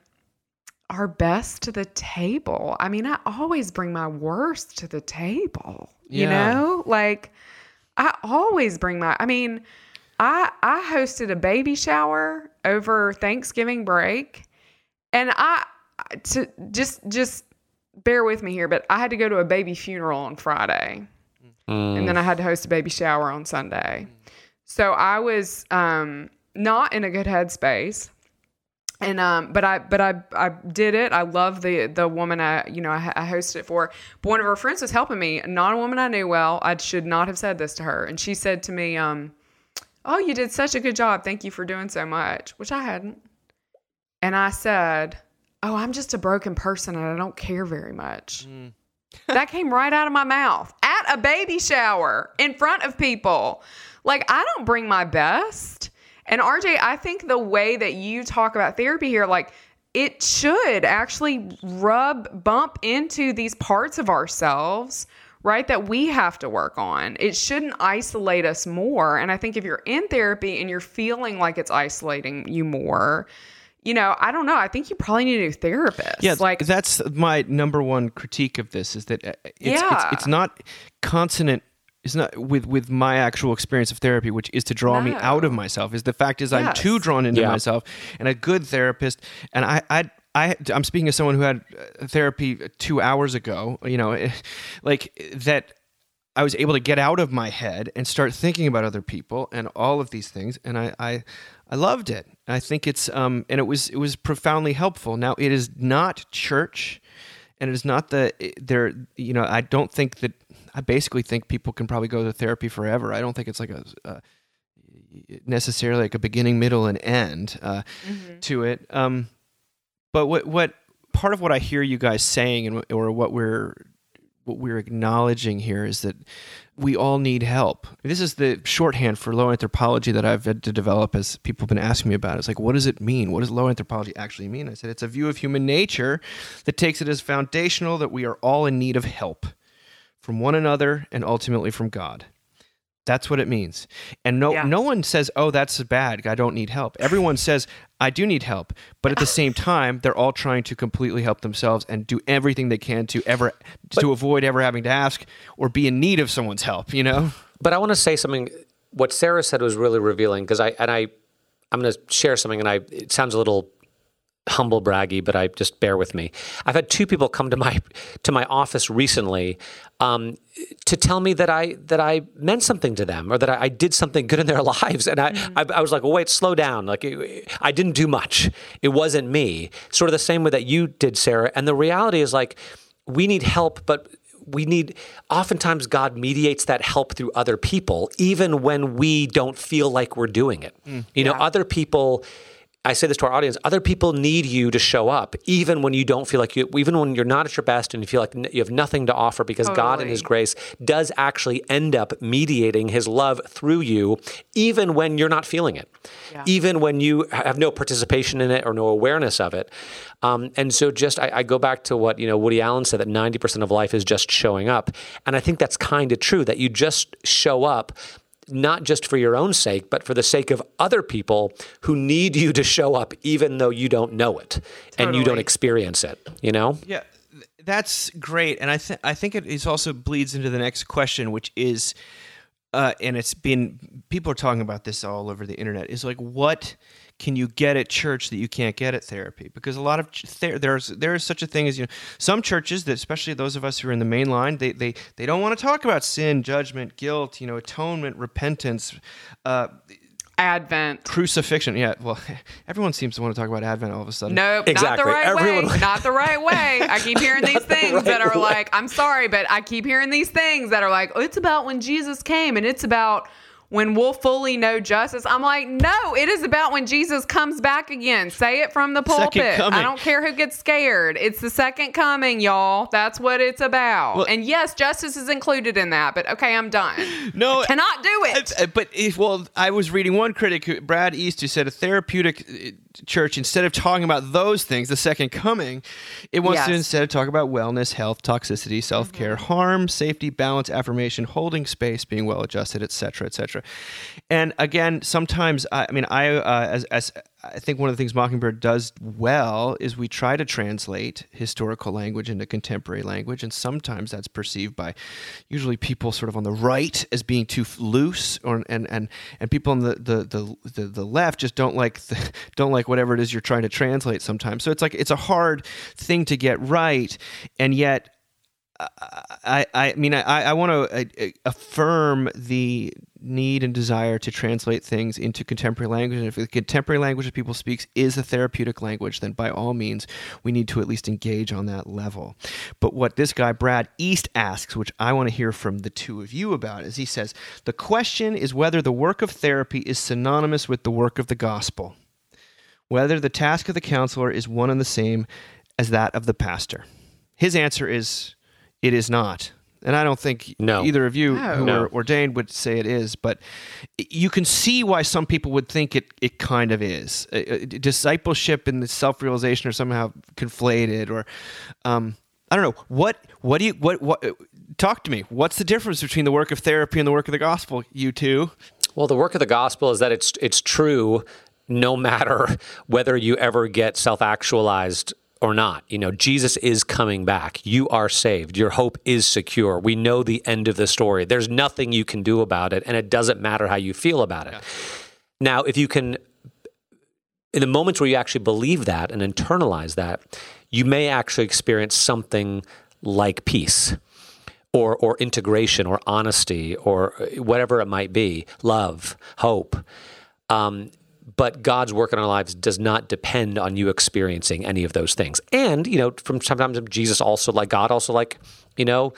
our best to the table? I mean, I always bring my worst to the table. You Yeah. know? Like I always bring my I mean, I I hosted a baby shower over Thanksgiving break and I to just just bear with me here, but I had to go to a baby funeral on Friday. And then I had to host a baby shower on Sunday. So I was um not in a good headspace. And um, but I but I I did it. I love the the woman I you know I, I hosted it for. But one of her friends was helping me. Not a woman I knew well. I should not have said this to her. And she said to me, um, "Oh, you did such a good job. Thank you for doing so much." Which I hadn't. And I said, "Oh, I'm just a broken person and I don't care very much." that came right out of my mouth at a baby shower in front of people. Like, I don't bring my best. And RJ, I think the way that you talk about therapy here, like, it should actually rub, bump into these parts of ourselves, right? That we have to work on. It shouldn't isolate us more. And I think if you're in therapy and you're feeling like it's isolating you more, you know, I don't know. I think you probably need a new therapist. Yeah, like that's my number one critique of this is that uh, it's Yeah. it's, it's not consonant. It's not with with my actual experience of therapy, which is to draw me out of myself. Is the fact is I'm too drawn into Yeah. myself, and a good therapist. And I I. I, I'm speaking as someone who had uh, therapy two hours ago. You know, eh, like that. I was able to get out of my head and start thinking about other people and all of these things, and I, I, I loved it. I think it's um, and it was it was profoundly helpful. Now it is not church, and it is not the there. You know, I don't think that. I basically think people can probably go to therapy forever. I don't think it's like a, a necessarily like a beginning, middle, and end uh, to it. Um, but what what part of what I hear you guys saying and or what we're what we're acknowledging here is that we all need help. This is the shorthand for low anthropology that I've had to develop as people have been asking me about. It's like, what does it mean? What does low anthropology actually mean? I said, it's a view of human nature that takes it as foundational that we are all in need of help from one another and ultimately from God. That's what it means. And no Yeah. no one says, "Oh, that's bad. I don't need help." Everyone says, "I do need help." But at the same time, they're all trying to completely help themselves and do everything they can to ever to avoid ever having to ask or be in need of someone's help, you know? But I want to say something. What Sarah said was really revealing because I and I, I'm going to share something, and I it sounds a little humble braggy, but I just bear with me. I've had two people come to my to my office recently um, to tell me that I that I meant something to them or that I, I did something good in their lives, and I I, I was like, well, wait, slow down. Like it- I didn't do much. It wasn't me. Sort of the same way that you did, Sarah. And the reality is like we need help, but we need oftentimes God mediates that help through other people, even when we don't feel like we're doing it. you know, other people. I say this to our audience: other people need you to show up, even when you don't feel like you, even when you're not at your best and you feel like you have nothing to offer, because God in His grace does actually end up mediating His love through you, even when you're not feeling it, even when you have no participation in it or no awareness of it. Um, and so, just I, I go back to what you know Woody Allen said that 90% of life is just showing up, and I think that's kind of true. That you just show up not just for your own sake, but for the sake of other people who need you to show up, even though you don't know it and you don't experience it. You know? Yeah, that's great, and I think I think it is also bleeds into the next question, which is, uh, and it's been people are talking about this all over the internet. Is like what can you get at church that you can't get at therapy? Because a lot of ch- ther- there's there is such a thing as you know some churches that especially those of us who are in the main line they they they don't want to talk about sin, judgment, guilt, you know, atonement, repentance. Uh, Advent. crucifixion. Yeah, well, everyone seems to want to talk about Advent all of a sudden. Nope, Exactly. not the right Everyone- way. Not the right way. I keep hearing these things right that are way. like, I'm sorry, but I keep hearing these things that are like, oh, it's about when Jesus came and it's about when we'll fully know justice. I'm like, no, it is about when Jesus comes back again. Say it from the pulpit. I don't care who gets scared. It's the second coming, y'all. That's what it's about. Well- and yes, justice is included in that, but okay, I'm done. No, I cannot do it. But if, well, I was reading one critic, Brad East, who said a therapeutic church, instead of talking about those things, the second coming, it wants to Yes. instead talk about wellness, health, toxicity, self care, harm, safety, balance, affirmation, holding space, being well adjusted, etc., etc. And again, sometimes I, I mean, I uh, as as I think one of the things Mockingbird does well is we try to translate historical language into contemporary language, and sometimes that's perceived by usually people sort of on the right as being too loose, or and and and people on the the the, the, left just don't like the, don't like whatever it is you're trying to translate. Sometimes, so it's like it's a hard thing to get right, and yet I, I mean, I, I want to affirm the need and desire to translate things into contemporary language. And if the contemporary language that people speak is a therapeutic language, then by all means, we need to at least engage on that level. But what this guy, Brad East, asks, which I want to hear from the two of you about, is he says, the question is whether the work of therapy is synonymous with the work of the gospel, whether the task of the counselor is one and the same as that of the pastor. His answer is it is not. And I don't think No. either of you No. who No. are ordained would say it is, but you can see why some people would think it, it kind of is. Uh, uh, discipleship and self realization are somehow conflated, or um, I don't know. What what do you what what? uh, Talk to me. What's the difference between the work of therapy and the work of the gospel? You two. Well, the work of the gospel is that it's it's true no matter whether you ever get self-actualized or not. You know, Jesus is coming back. You are saved. Your hope is secure. We know the end of the story. There's nothing you can do about it and it doesn't matter how you feel about it. Now, if you can in the moments where you actually believe that and internalize that, you may actually experience something like peace or or integration or honesty or whatever it might be, love, hope. Um, but God's work in our lives does not depend on you experiencing any of those things. And you know, from sometimes Jesus also like God also like you know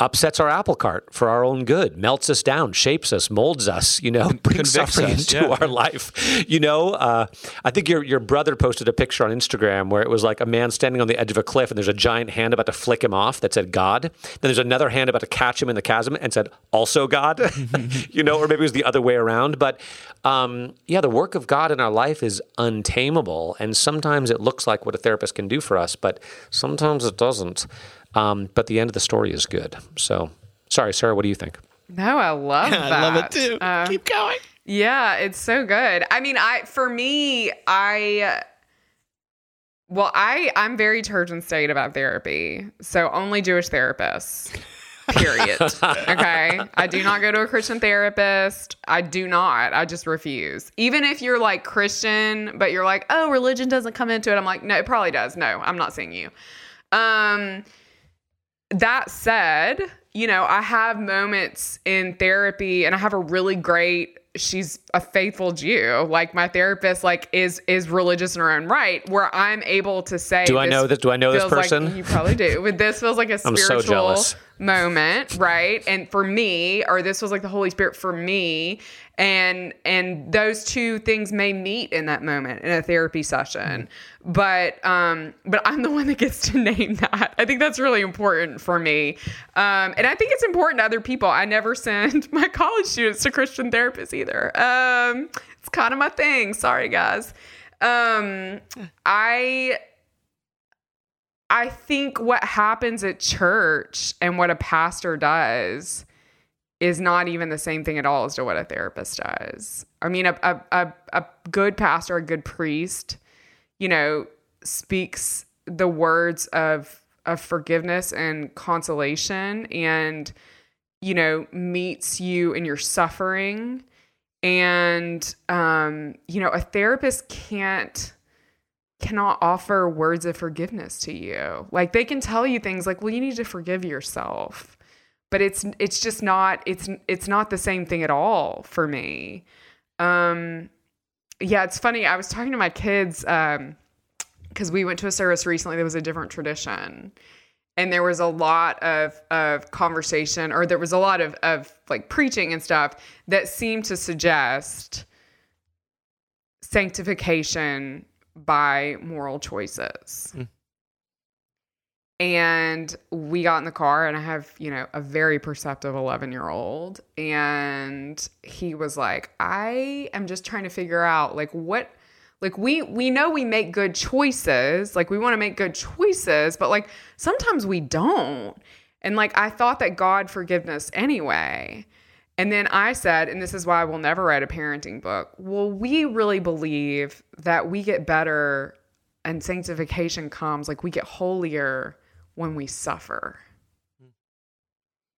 upsets our apple cart for our own good, melts us down, shapes us, molds us, you know, brings suffering us, into yeah. our life. You know, uh, I think your your brother posted a picture on Instagram where it was like a man standing on the edge of a cliff and there's a giant hand about to flick him off that said God. Then there's another hand about to catch him in the chasm and said also God. you know, or maybe it was the other way around. But um, yeah, the work of God in our life is untamable, and sometimes it looks like what a therapist can do for us, but sometimes it doesn't. Um, but the end of the story is good. So, sorry, Sarah, what do you think? No, I love that. I love it too. Uh, Keep going. Yeah, it's so good. I mean, I for me, I well, I I'm very church and state about therapy. So only Jewish therapists. Period. okay. I do not go to a Christian therapist. I do not. I just refuse. Even if you're like Christian, but you're like, oh, religion doesn't come into it. I'm like, no, it probably does. No, I'm not seeing you. Um, that said, you know, I have moments in therapy and I have a really great she's a faithful Jew. Like my therapist like is is religious in her own right where I'm able to say Do I know this- do I know this feels like- person? you probably do. But this feels like a so spiritual jealous. moment, right? And for me, or this was like the Holy Spirit for me, and and those two things may meet in that moment in a therapy session. But um, but I'm the one that gets to name that. I think that's really important for me, um, and I think it's important to other people. I never send my college students to Christian therapists either. Um, it's kind of my thing. Sorry, guys. Um, I I think what happens at church and what a pastor does is not even the same thing at all as to what a therapist does. I mean, a, a, a, a good pastor, a good priest, you know, speaks the words of of forgiveness and consolation and you know meets you in your suffering and um you know a therapist can't cannot offer words of forgiveness to you. Like they can tell you things like well you need to forgive yourself. But it's it's just not it's it's not the same thing at all for me. Um yeah it's funny i was talking to my kids um because we went to a service recently that was a different tradition and there was a lot of of conversation or there was a lot of of like preaching and stuff that seemed to suggest sanctification by moral choices. Hmm. And we got in the car and i have you know a very perceptive 11 year old and he was like i am just trying to figure out like what like we we know we make good choices. Like we want to make good choices but like sometimes we don't. And like i thought that god forgiveness anyway. And then i said and this is why i will never write a parenting book well we really believe that we get better and sanctification comes like we get holier when we suffer. Hmm.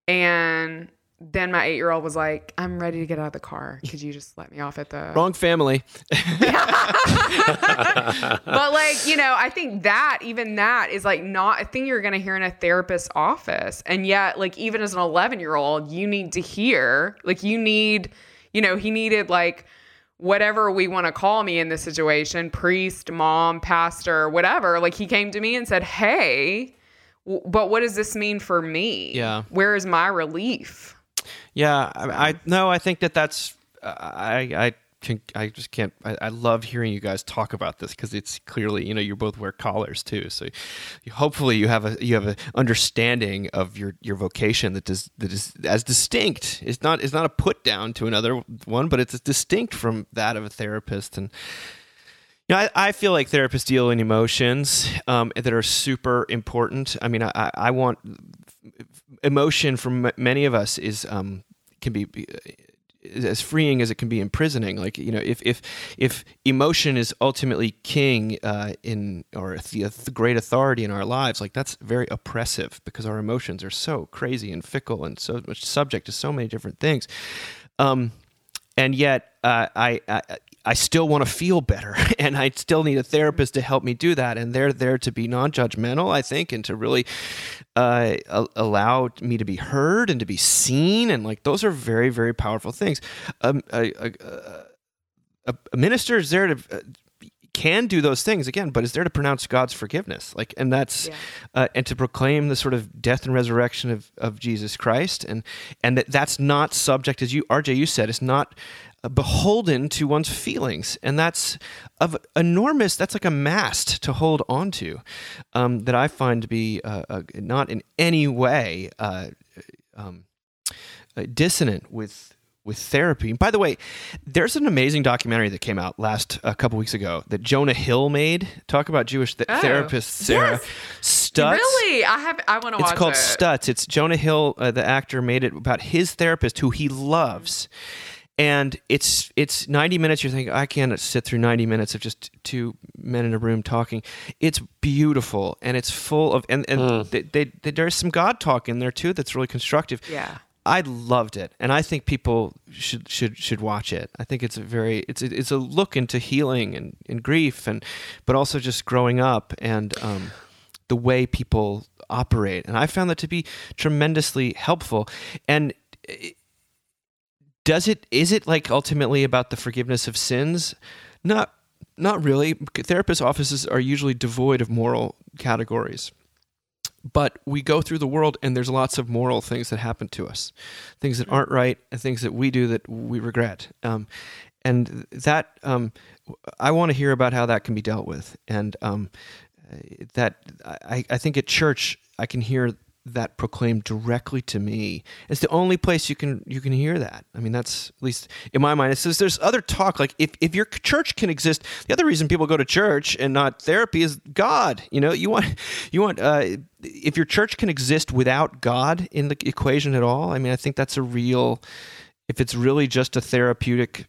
And then my eight year old was like, I'm ready to get out of the car. Could you just let me off at the Wrong family. but like you know i think that even that is like not a thing you're going to hear in a therapist's office and yet like even as an 11 year old you need to hear like you need you know he needed like whatever we want to call me in this situation priest mom pastor whatever like he came to me and said hey w- but what does this mean for me Yeah. where is my relief Yeah, I, I no, I think that that's I I can I just can't. I, I love hearing you guys talk about this because it's clearly you know you both wear collars too, so you, hopefully you have a you have an understanding of your your vocation that is that is as distinct. It's not it's not a put down to another one, but it's distinct from that of a therapist and. You know, I, I feel like therapists deal in emotions um, that are super important. I mean, I, I I want emotion from m- many of us is um, can be be as freeing as it can be imprisoning. Like you know, if if if emotion is ultimately king uh, in or the, the great authority in our lives, like that's very oppressive because our emotions are so crazy and fickle and so much subject to so many different things. Um, and yet uh, I, I I still want to feel better, and I still need a therapist to help me do that. And they're there to be non-judgmental, I think, and to really uh, a- allow me to be heard and to be seen, and like those are very very powerful things. Um, a, a, a, a minister is there to. Uh, can do those things again, but is there to pronounce God's forgiveness, like, and that's, Yeah. uh, and to proclaim the sort of death and resurrection of, of Jesus Christ, and and that that's not subject, as you RJ you said, it's not beholden to one's feelings, and that's of enormous. That's like a mast to hold onto, um, that I find to be uh, uh, not in any way uh, um, uh, dissonant with with therapy. And by the way, there's an amazing documentary that came out last a couple weeks ago that Jonah Hill made. Talk about Jewish th- Oh, therapist Sarah yes. Stutz. really i have i want to watch It's called it Stutz. It's Jonah Hill, uh, the actor, made it about his therapist who he loves. And it's it's 90 minutes. You're thinking, I can't sit through 90 minutes of just two men in a room talking. It's beautiful and it's full of and, and they, they, they, there's some God talk in there too that's really constructive. Yeah. I loved it, and I think people should should should watch it. I think it's a very it's it's a look into healing and, and grief, and but also just growing up and um, the way people operate. And I found that to be tremendously helpful. And it- does it is it like ultimately about the forgiveness of sins? Not not really. Therapist offices are usually devoid of moral categories but we go through the world and there's lots of moral things that happen to us things that aren't right and things that we do that we regret um, and that um, i want to hear about how that can be dealt with and um, that I, I think at church i can hear that proclaimed directly to me. It's the only place you can you can hear that. I mean that's at least in my mind it says there's other talk like if, if your church can exist the other reason people go to church and not therapy is god you know? You want you want uh, if your church can exist without god in the equation at all i mean i think that's a real if it's really just a therapeutic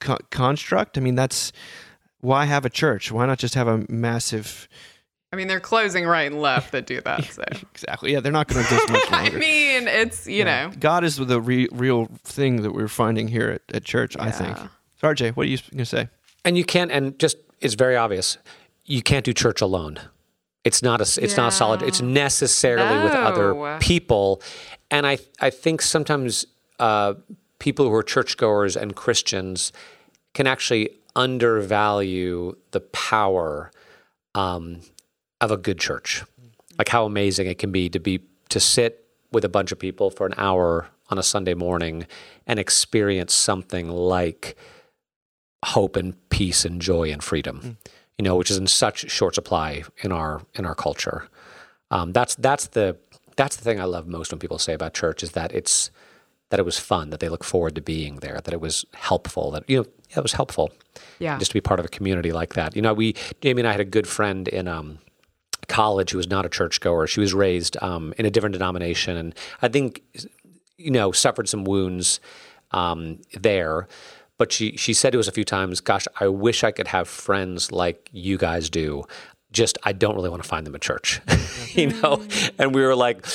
co- construct i mean that's why have a church? Why not just have a massive I mean, they're closing right and left that do that. So Exactly. Yeah, they're not going to exist much longer. I mean, it's you know, God is the re- real thing that we're finding here at, at church, I think. Yeah. So, RJ, what are you going to say? And you can't, and just it's very obvious. You can't do church alone. It's not a. It's not a solid. It's necessarily with other people, and I I think sometimes uh, people who are churchgoers and Christians can actually undervalue the power um, of a good church, like how amazing it can be to be to sit with a bunch of people for an hour on a Sunday morning and experience something like hope and peace and joy and freedom, you know, which is in such short supply in our in our culture. Um, that's that's the that's the thing I love most when people say about church is that it's that it was fun, that they look forward to being there, that it was helpful, that you know, yeah, it was helpful yeah, just to be part of a community like that. You know, we Jamie and I had a good friend in um, college who was not a churchgoer. She was raised um, in a different denomination, and I think you know suffered some wounds um, there. But she she said to us a few times, "Gosh, I wish I could have friends like you guys do." Just I don't really want to find them at church, you know. And we were like,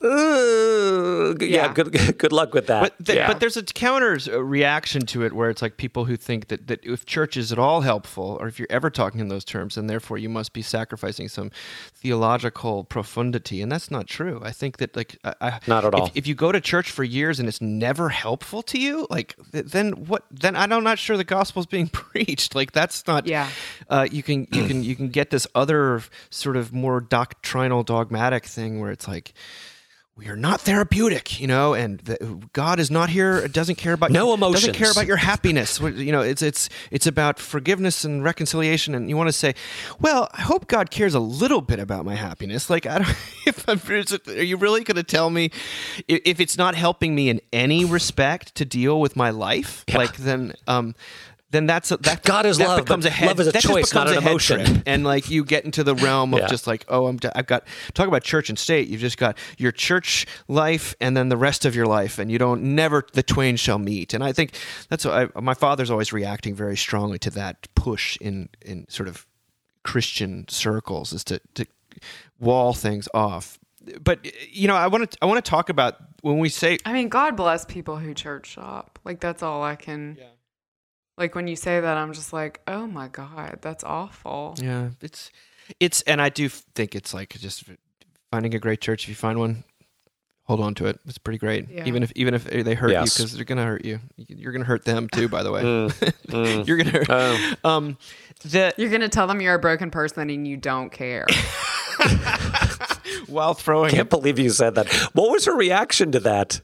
"Ugh, yeah, Yeah. good good luck with that. But, th- yeah. but there's a counter uh, reaction to it where it's like people who think that, that if church is at all helpful, or if you're ever talking in those terms, and therefore you must be sacrificing some theological profundity, and that's not true. I think that like I, I, Not at if- all. If, you go to church for years and it's never helpful to you, like th- then what? Then I'm not sure the gospel's being preached. Like that's not. Yeah. Uh, you can you can you can get this other sort of more doctrinal dogmatic thing where it's like we are not therapeutic, you know, and the, God is not here. Doesn't care about No emotions. Doesn't care about your happiness. You know, it's it's it's about forgiveness and reconciliation. And you want to say, well, I hope God cares a little bit about my happiness. Like, I don't. If I'm, are you really going to tell me if, if it's not helping me in any respect to deal with my life? Like, then um. Then that's a, that. God is that love, becomes a but head. love is a that choice, not becomes an emotion. trip. and like you get into the realm of Yeah. just like oh I'm I've got talk about church and state you've just got your church life and then the rest of your life and you don't never the twain shall meet and I think that's what I, my father's always reacting very strongly to that push in in sort of Christian circles is to to wall things off but you know I want to I want to talk about when we say I mean, God bless people who church shop. Like that's all I can. Like when you say that, I'm just like, oh my god, that's awful. Yeah, it's it's, and I do think it's like just finding a great church. If you find one, hold on to it. It's pretty great. Yeah. Even if even if they hurt you, because they're gonna hurt you. You're gonna hurt them too. By the way, Mm, mm. you're gonna. Oh. Um, the You're gonna tell them you're a broken person and you don't care. while throwing Can't it. believe you said that. What was her reaction to that?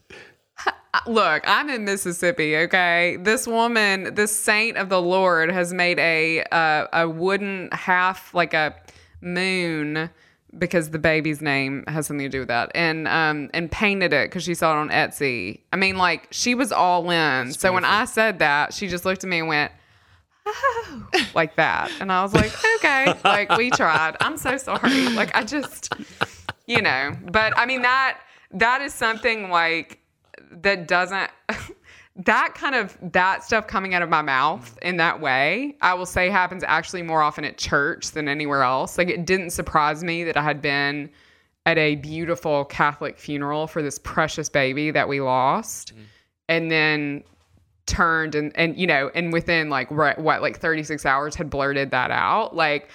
Look, I'm in Mississippi. Okay, this woman, this saint of the Lord, has made a uh, a wooden half like a moon because the baby's name has something to do with that, and um and painted it because she saw it on Etsy. I mean, like she was all in. so when I said that, she just looked at me and went. Oh, like that. And I was like, okay, like we tried. I'm so sorry. Like I just, you know, but I mean that that is something like that doesn't that kind of that stuff coming out of my mouth mm. in that way i will say happens actually more often at church than anywhere else. Like it didn't surprise me that i had been at a beautiful catholic funeral for this precious baby that we lost mm. and then turned and and you know and within like what like 36 hours had blurted that out. Like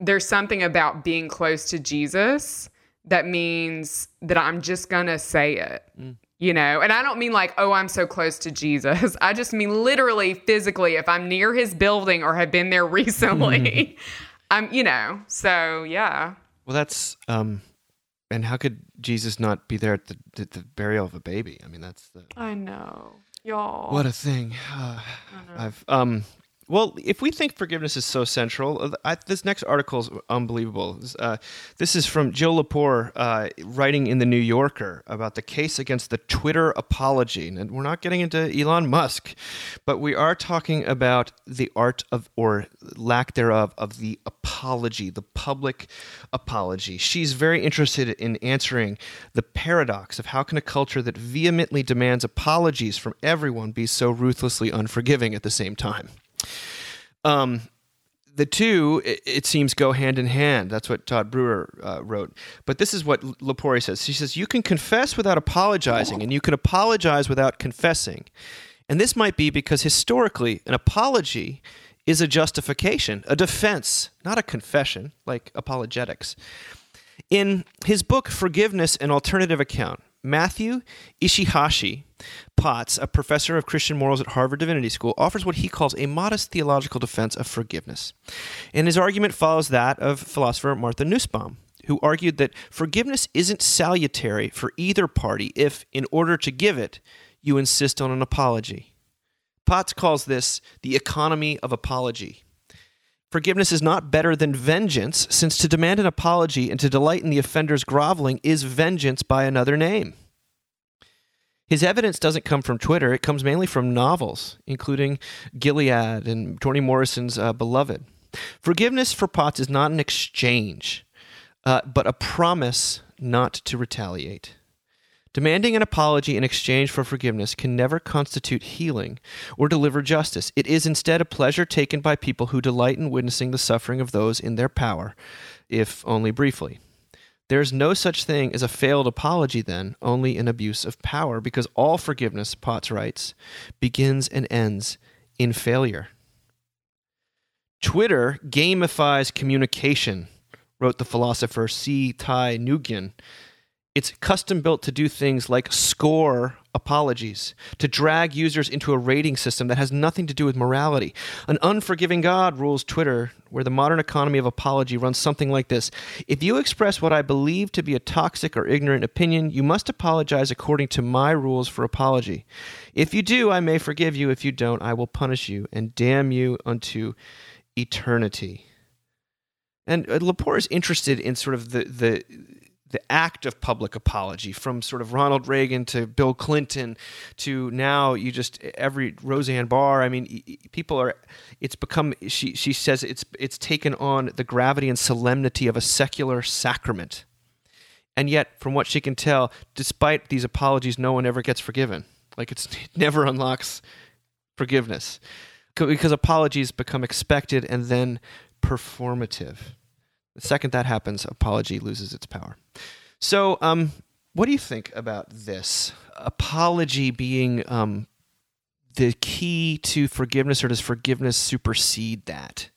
there's something about being close to Jesus that means that I'm just gonna say it. Mm. You know, and I don't mean like, oh, I'm so close to Jesus. I just mean literally, physically, if I'm near his building or have been there recently, I'm, you know, so yeah. Well, that's um, and how could Jesus not be there at the, the, the burial of a baby? I mean, that's the I know. Y'all. What a thing. I've um well, if we think forgiveness is so central, uh, I, this next article is unbelievable. This, Uh, this is from Jill Lepore uh, writing in the New Yorker about the case against the Twitter apology. And we're not getting into Elon Musk, but we are talking about the art of, or lack thereof, of the apology, the public apology. She's very interested in answering the paradox of how can a culture that vehemently demands apologies from everyone be so ruthlessly unforgiving at the same time. Um, the two, it, it seems, go hand in hand. That's what Todd Brewer uh, wrote. But this is what Lepore says. She says, You can confess without apologizing, and you can apologize without confessing. And this might be because historically, an apology is a justification, a defense, not a confession, like apologetics. In his book, Forgiveness An Alternative Account, Matthew Ichihashi Potts, a professor of Christian morals at Harvard Divinity School, offers what he calls a modest theological defense of forgiveness. And his argument follows that of philosopher Martha Nussbaum, who argued that forgiveness isn't salutary for either party if, in order to give it, you insist on an apology. Potts calls this the economy of apology. Forgiveness is not better than vengeance, since to demand an apology and to delight in the offender's groveling is vengeance by another name. His evidence doesn't come from Twitter, it comes mainly from novels, including Gilead and Toni Morrison's uh, Beloved. Forgiveness for Potts is not an exchange, uh, but a promise not to retaliate. Demanding an apology in exchange for forgiveness can never constitute healing or deliver justice. It is instead a pleasure taken by people who delight in witnessing the suffering of those in their power, if only briefly. There is no such thing as a failed apology, then, only an abuse of power, because all forgiveness, Potts writes, begins and ends in failure. Twitter gamifies communication, wrote the philosopher C. Thi Nguyen it's custom built to do things like score apologies, to drag users into a rating system that has nothing to do with morality. An unforgiving God rules Twitter, where the modern economy of apology runs something like this If you express what I believe to be a toxic or ignorant opinion, you must apologize according to my rules for apology. If you do, I may forgive you. If you don't, I will punish you and damn you unto eternity. And uh, Lepore is interested in sort of the, the the act of public apology from sort of Ronald Reagan to Bill Clinton to now you just every Roseanne Barr I mean people are it's become she she says it's it's taken on the gravity and solemnity of a secular sacrament. And yet from what she can tell despite these apologies no one ever gets forgiven. Like it's it never unlocks forgiveness. Because apologies become expected and then performative the second that happens, apology loses its power. So, um, what do you think about this? Apology being um, the key to forgiveness, or does forgiveness supersede that?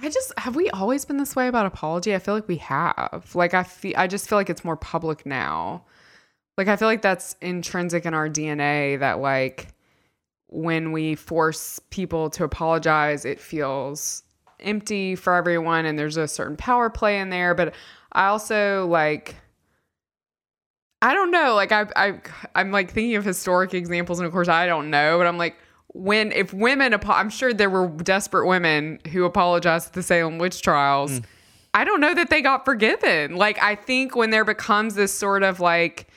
I just have we always been this way about apology? I feel like we have. Like I feel I just feel like it's more public now. Like I feel like that's intrinsic in our DNA that like when we force people to apologize, it feels empty for everyone and there's a certain power play in there but i also like i don't know like i i i'm like thinking of historic examples and of course i don't know but i'm like when if women i'm sure there were desperate women who apologized at the salem witch trials mm. i don't know that they got forgiven like i think when there becomes this sort of like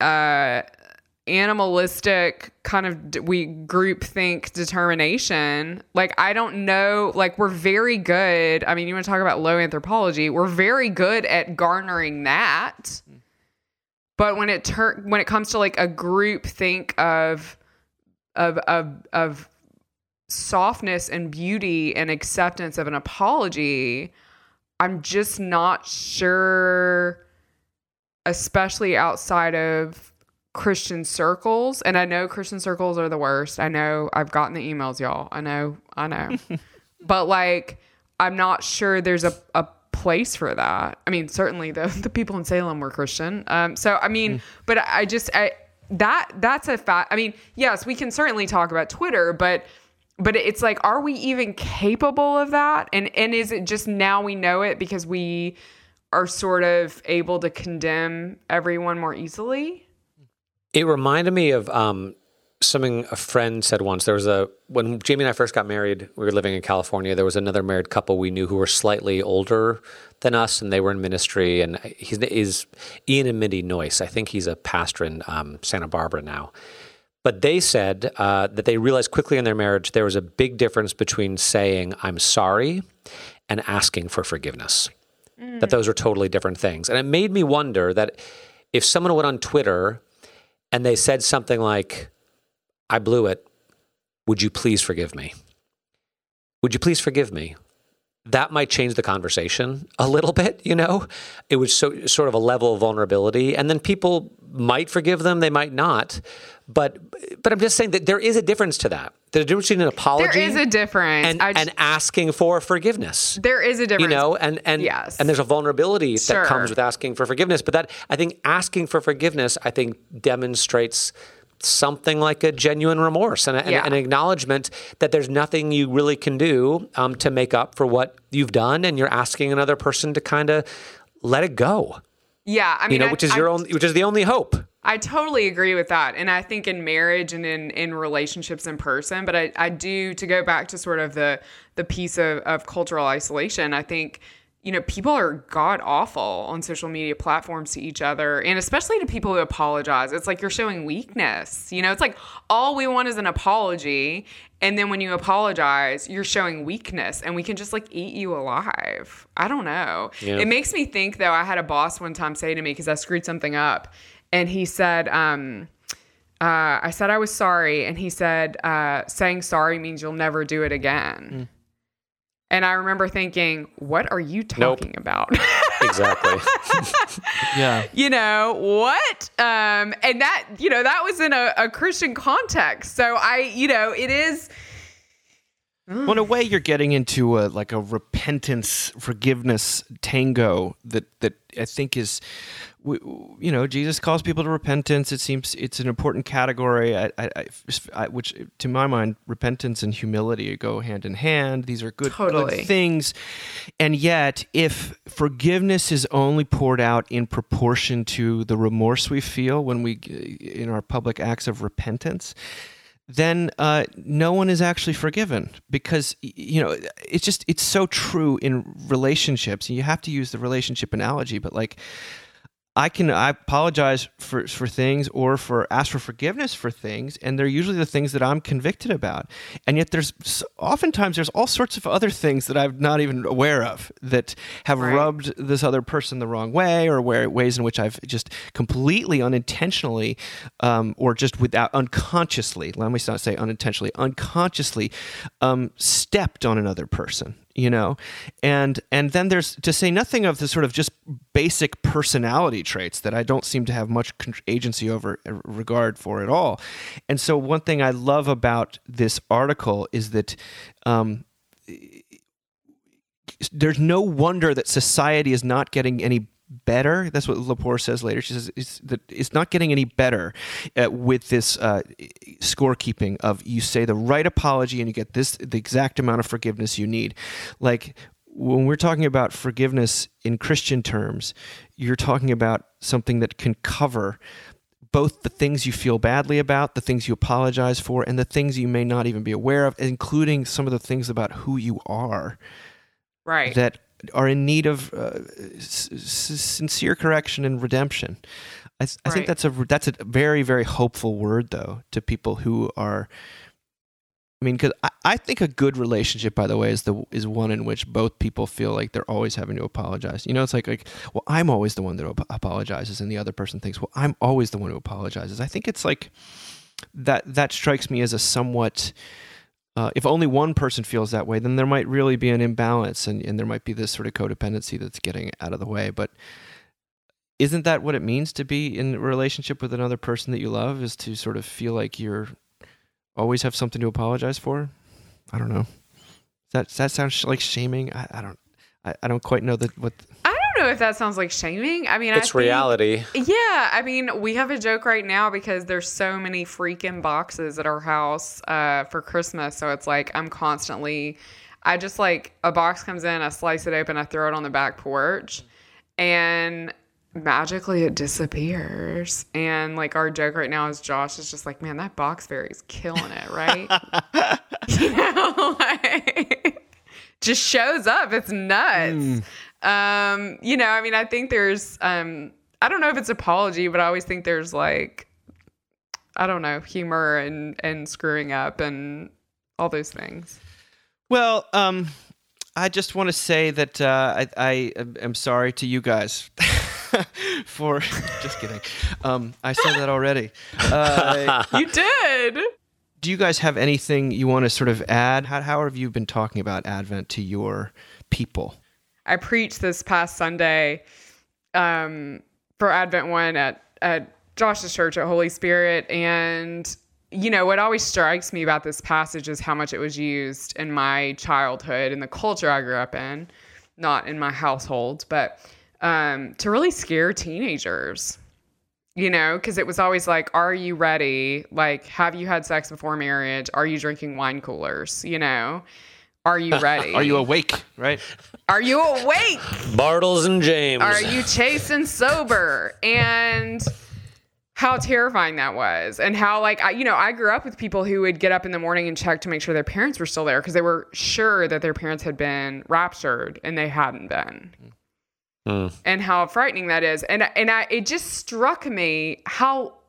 uh animalistic kind of we group think determination. Like i don't know like we're very good i mean you want to talk about low anthropology we're very good at garnering that. But when it tur- when it comes to like a group think of of of of softness and beauty and acceptance of an apology i'm just not sure especially outside of Christian circles, and I know Christian circles are the worst. I know I've gotten the emails, y'all. I know, I know. but like, I'm not sure there's a, a place for that. I mean, certainly the the people in Salem were Christian. Um, so I mean, mm. but I just I that that's a fact. I mean, yes, we can certainly talk about Twitter, but but it's like, are we even capable of that? And and is it just now we know it because we are sort of able to condemn everyone more easily? It reminded me of um, something a friend said once. There was a when Jamie and I first got married. We were living in California. There was another married couple we knew who were slightly older than us, and they were in ministry. And he's is Ian and Mindy Noyce. I think he's a pastor in um, Santa Barbara now. But they said uh, that they realized quickly in their marriage there was a big difference between saying "I'm sorry" and asking for forgiveness. Mm. That those are totally different things. And it made me wonder that if someone went on Twitter and they said something like, I blew it. Would you please forgive me? Would you please forgive me? that might change the conversation a little bit, you know? It was so sort of a level of vulnerability. And then people might forgive them, they might not. But but I'm just saying that there is a difference to that. There's a difference between an apology There is a difference. and, I j- and asking for forgiveness. there is a difference. You know, and and Yes. and there's a vulnerability Sure. that comes with asking for forgiveness. But that I think asking for forgiveness, I think demonstrates something like a genuine remorse and, a, and Yeah. an acknowledgement that there's nothing you really can do um, to make up for what you've done, and you're asking another person to kind of let it go. yeah, I mean, You know, I- which is I- your own, which is the only hope. I totally agree with that. And I think in marriage and in, in relationships in person, but I, I do to go back to sort of the the piece of, of cultural isolation, I think, you know, people are god awful on social media platforms to each other and especially to people who apologize. It's like you're showing weakness. You know, it's like all we want is an apology. And then when you apologize, you're showing weakness and we can just like eat you alive. I don't know. Yeah. It makes me think though, I had a boss one time say to me, because I screwed something up, and he said, um, uh, I said I was sorry, and he said, uh, saying sorry means you'll never do it again. And I remember thinking, what are you Nope. talking about? Exactly. Yeah. you know what um and that you know that was in a, a christian context so i you know it is Well, in a way, you're getting into a like a repentance, forgiveness tango that that I think is, w- w- you know, Jesus calls people to repentance. It seems it's an important category. I, I, I- which, to my mind, repentance and humility go hand in hand. These are good, Totally. good things, and yet, if forgiveness is only poured out in proportion to the remorse we feel when we in our public acts of repentance then uh, no one is actually forgiven because you know it's just it's so true in relationships and you have to use the relationship analogy but like I can I apologize for for things or for ask for forgiveness for things, and they're usually the things that I'm convicted about. And yet, there's oftentimes there's all sorts of other things that I'm not even aware of that have Right. rubbed this other person the wrong way, or where ways in which I've just completely unintentionally, um, or just without unconsciously. Let me not say unintentionally, unconsciously um, stepped on another person you know? And and then there's to say nothing of the sort of just basic personality traits that i don't seem to have much agency over uh, regard for at all. And so one thing i love about this article is that um, there's no wonder that society is not getting any better. That's what Lepore says later. She says it's, that it's not getting any better uh, with this uh, scorekeeping of you say the right apology and you get this the exact amount of forgiveness you need. Like when we're talking about forgiveness in Christian terms, you're talking about something that can cover both the things you feel badly about, the things you apologize for, and the things you may not even be aware of, including some of the things about who you are right that are in need of uh, s- sincere correction and redemption. I, th- I think that's a that's a very very hopeful word though to people who are. I mean, because I, I think a good relationship, by the way, is the is one in which both people feel like they're always having to apologize. You know, it's like like well, I'm always the one that ap- apologizes, and the other person thinks, well, I'm always the one who apologizes. I think it's like that that strikes me as a somewhat uh, if only one person feels that way, then there might really be an imbalance and, and there might be this sort of codependency that's getting out of the way. But isn't that what it means to be in a relationship with another person that you love is to sort of feel like you're always have something to apologize for? I don't know. That that sounds like shaming. I, I don't. I, I don't quite know that what. If that sounds like shaming i mean I it's think- reality. Yeah, I mean, we have a joke right now because there's so many freaking boxes at our house uh, for Christmas. So it's like I'm constantly, I just like a box comes in, I slice it open, I throw it on the back porch, and magically it disappears. And like our joke right now is Josh is just like, man, that box fairy's killing it, right? you know, like just shows up. It's nuts. Um, you know, I mean, I think there's um I don't know if it's apology, but I always think there's like I don't know, humor and and screwing up and all those things. Well, um, I just want to say that uh, I, I am sorry to you guys for just kidding. Um, I said that already. Uh, You did. do you guys have anything you want to sort of add? How, how have you been talking about Advent to your people? I preached this past Sunday um, for Advent one at at Josh's church at Holy Spirit, and you know what always strikes me about this passage is how much it was used in my childhood and the culture I grew up in, not in my household, but um, to really scare teenagers. You know, because it was always like, "Are you ready? Like, have you had sex before marriage? Are you drinking wine coolers? You know." Are you ready? Are you awake? Right? Are you awake? Bartles and James. Are you chasing sober? And how terrifying that was. And how, like, I, you know, I grew up with people who would get up in the morning and check to make sure their parents were still there because they were sure that their parents had been raptured and they hadn't been. Mm. And how frightening that is. And, and I, it just struck me how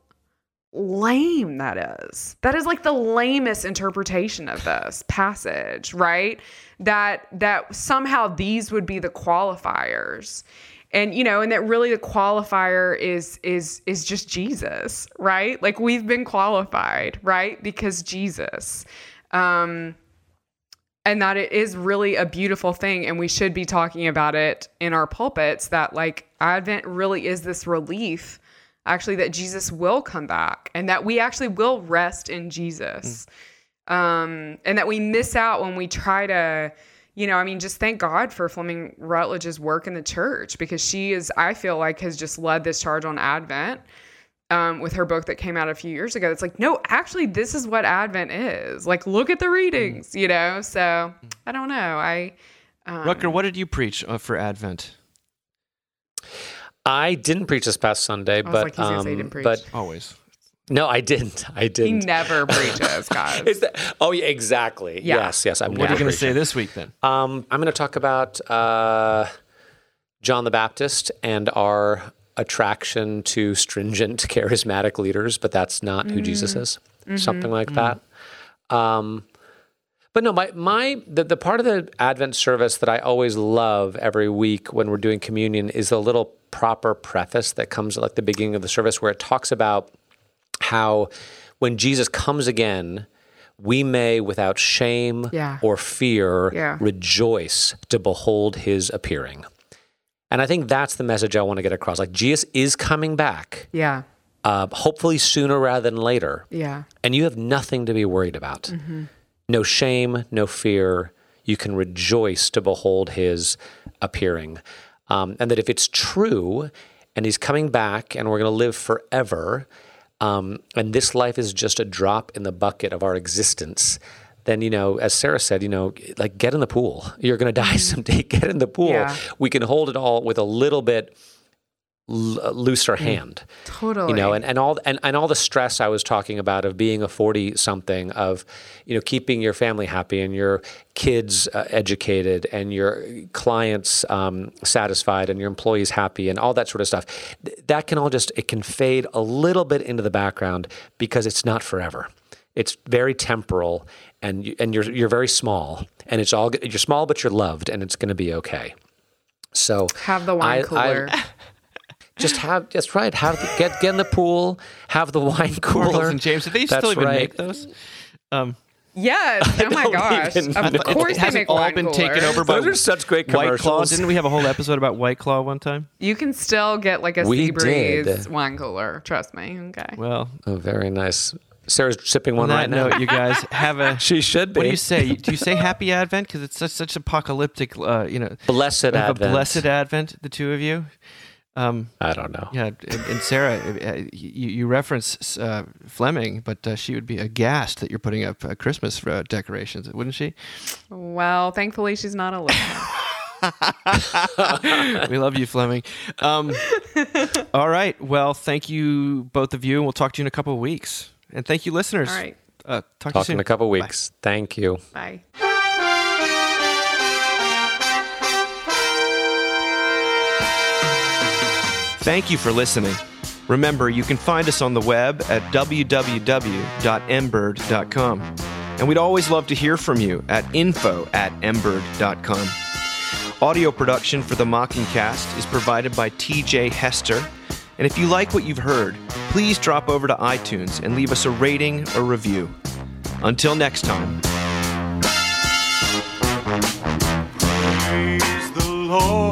lame that is. That is like the lamest interpretation of this passage, right? That that somehow these would be the qualifiers. And you know, and that really the qualifier is is is just Jesus, right? Like we've been qualified, right? Because Jesus. Um and that it is really a beautiful thing and we should be talking about it in our pulpits that like advent really is this relief actually that Jesus will come back and that we actually will rest in Jesus. Um, and that we miss out when we try to, you know, I mean, just thank God for Fleming Rutledge's work in the church because she is, I feel like, has just led this charge on Advent um, with her book that came out a few years ago. It's like, no, actually, this is what Advent is. Like, look at the readings, you know? So I don't know. I, um, Rucker, what did you preach uh, for Advent? I didn't preach this past Sunday, I was but like, he's say um, didn't preach. but Always. no, I didn't. I didn't. He never preaches, guys. Is that? Oh, yeah, exactly. Yeah. Yes, yes. I'm What are you going to say this week then? Um, I'm going to talk about uh, John the Baptist and our attraction to stringent, charismatic leaders, but that's not who Jesus is. Something like that. Um, but no, my my the, the part of the Advent service that I always love every week when we're doing communion is the little proper preface that comes at like the beginning of the service where it talks about how when Jesus comes again, we may without shame Yeah. or fear Yeah. rejoice to behold his appearing. And I think that's the message I want to get across. Like Jesus is coming back, yeah. uh, hopefully sooner rather than later Yeah. and you have nothing to be worried about. Mm-hmm. No shame, no fear. You can rejoice to behold his appearing. Um, and that if it's true and he's coming back and we're going to live forever, um, and this life is just a drop in the bucket of our existence, then, you know, as Sarah said, you know, like get in the pool. You're going to die someday. Get in the pool. Yeah. We can hold it all with a little bit l- looser hand Totally. you know and, and all and, and all the stress i was talking about of being a 40 something of you know keeping your family happy and your kids uh, educated and your clients um, satisfied and your employees happy and all that sort of stuff Th- that can all just it can fade a little bit into the background because it's not forever it's very temporal and you, and you're you're very small and it's all you're small but you're loved and it's going to be okay so Have the wine I- I- cooler. just have just right. Have the, get get in the pool. Have the wine cooler. Cornels and James, do they That's still even right. make those? Um, yes. Oh my don't gosh. Of know. course it they hasn't make all wine been taken over by Those are such great White Claw. commercials. Didn't we have a whole episode about White Claw one time? You can still get like a We Seabreeze did. wine cooler. Trust me. Okay. Well, Oh, very nice. Sarah's sipping on one that right now. note, you guys have a. she should be. What do you say? Do you say Happy Advent because it's such such apocalyptic? Uh, you know, Blessed have Advent. a blessed Advent. The two of you. Um, I don't know. yeah, and, and Sarah, uh, you, you reference uh, Fleming, but uh, she would be aghast that you're putting up uh, Christmas uh, decorations, wouldn't she? Well, thankfully she's not a listener. we love you, Fleming. Um, all right. Well, thank you, both of you, and we'll talk to you in a couple of weeks. And thank you, listeners. All right. Uh, talk, to you soon. in a couple Bye. weeks. Thank you. Bye. Thank you for listening. Remember, you can find us on the web at www.mbird.com. And we'd always love to hear from you at info at mbird.com. Audio production for the Mockingcast is provided by TJ Hester. And if you like what you've heard, please drop over to iTunes and leave us a rating or review. Until next time. Praise Lord.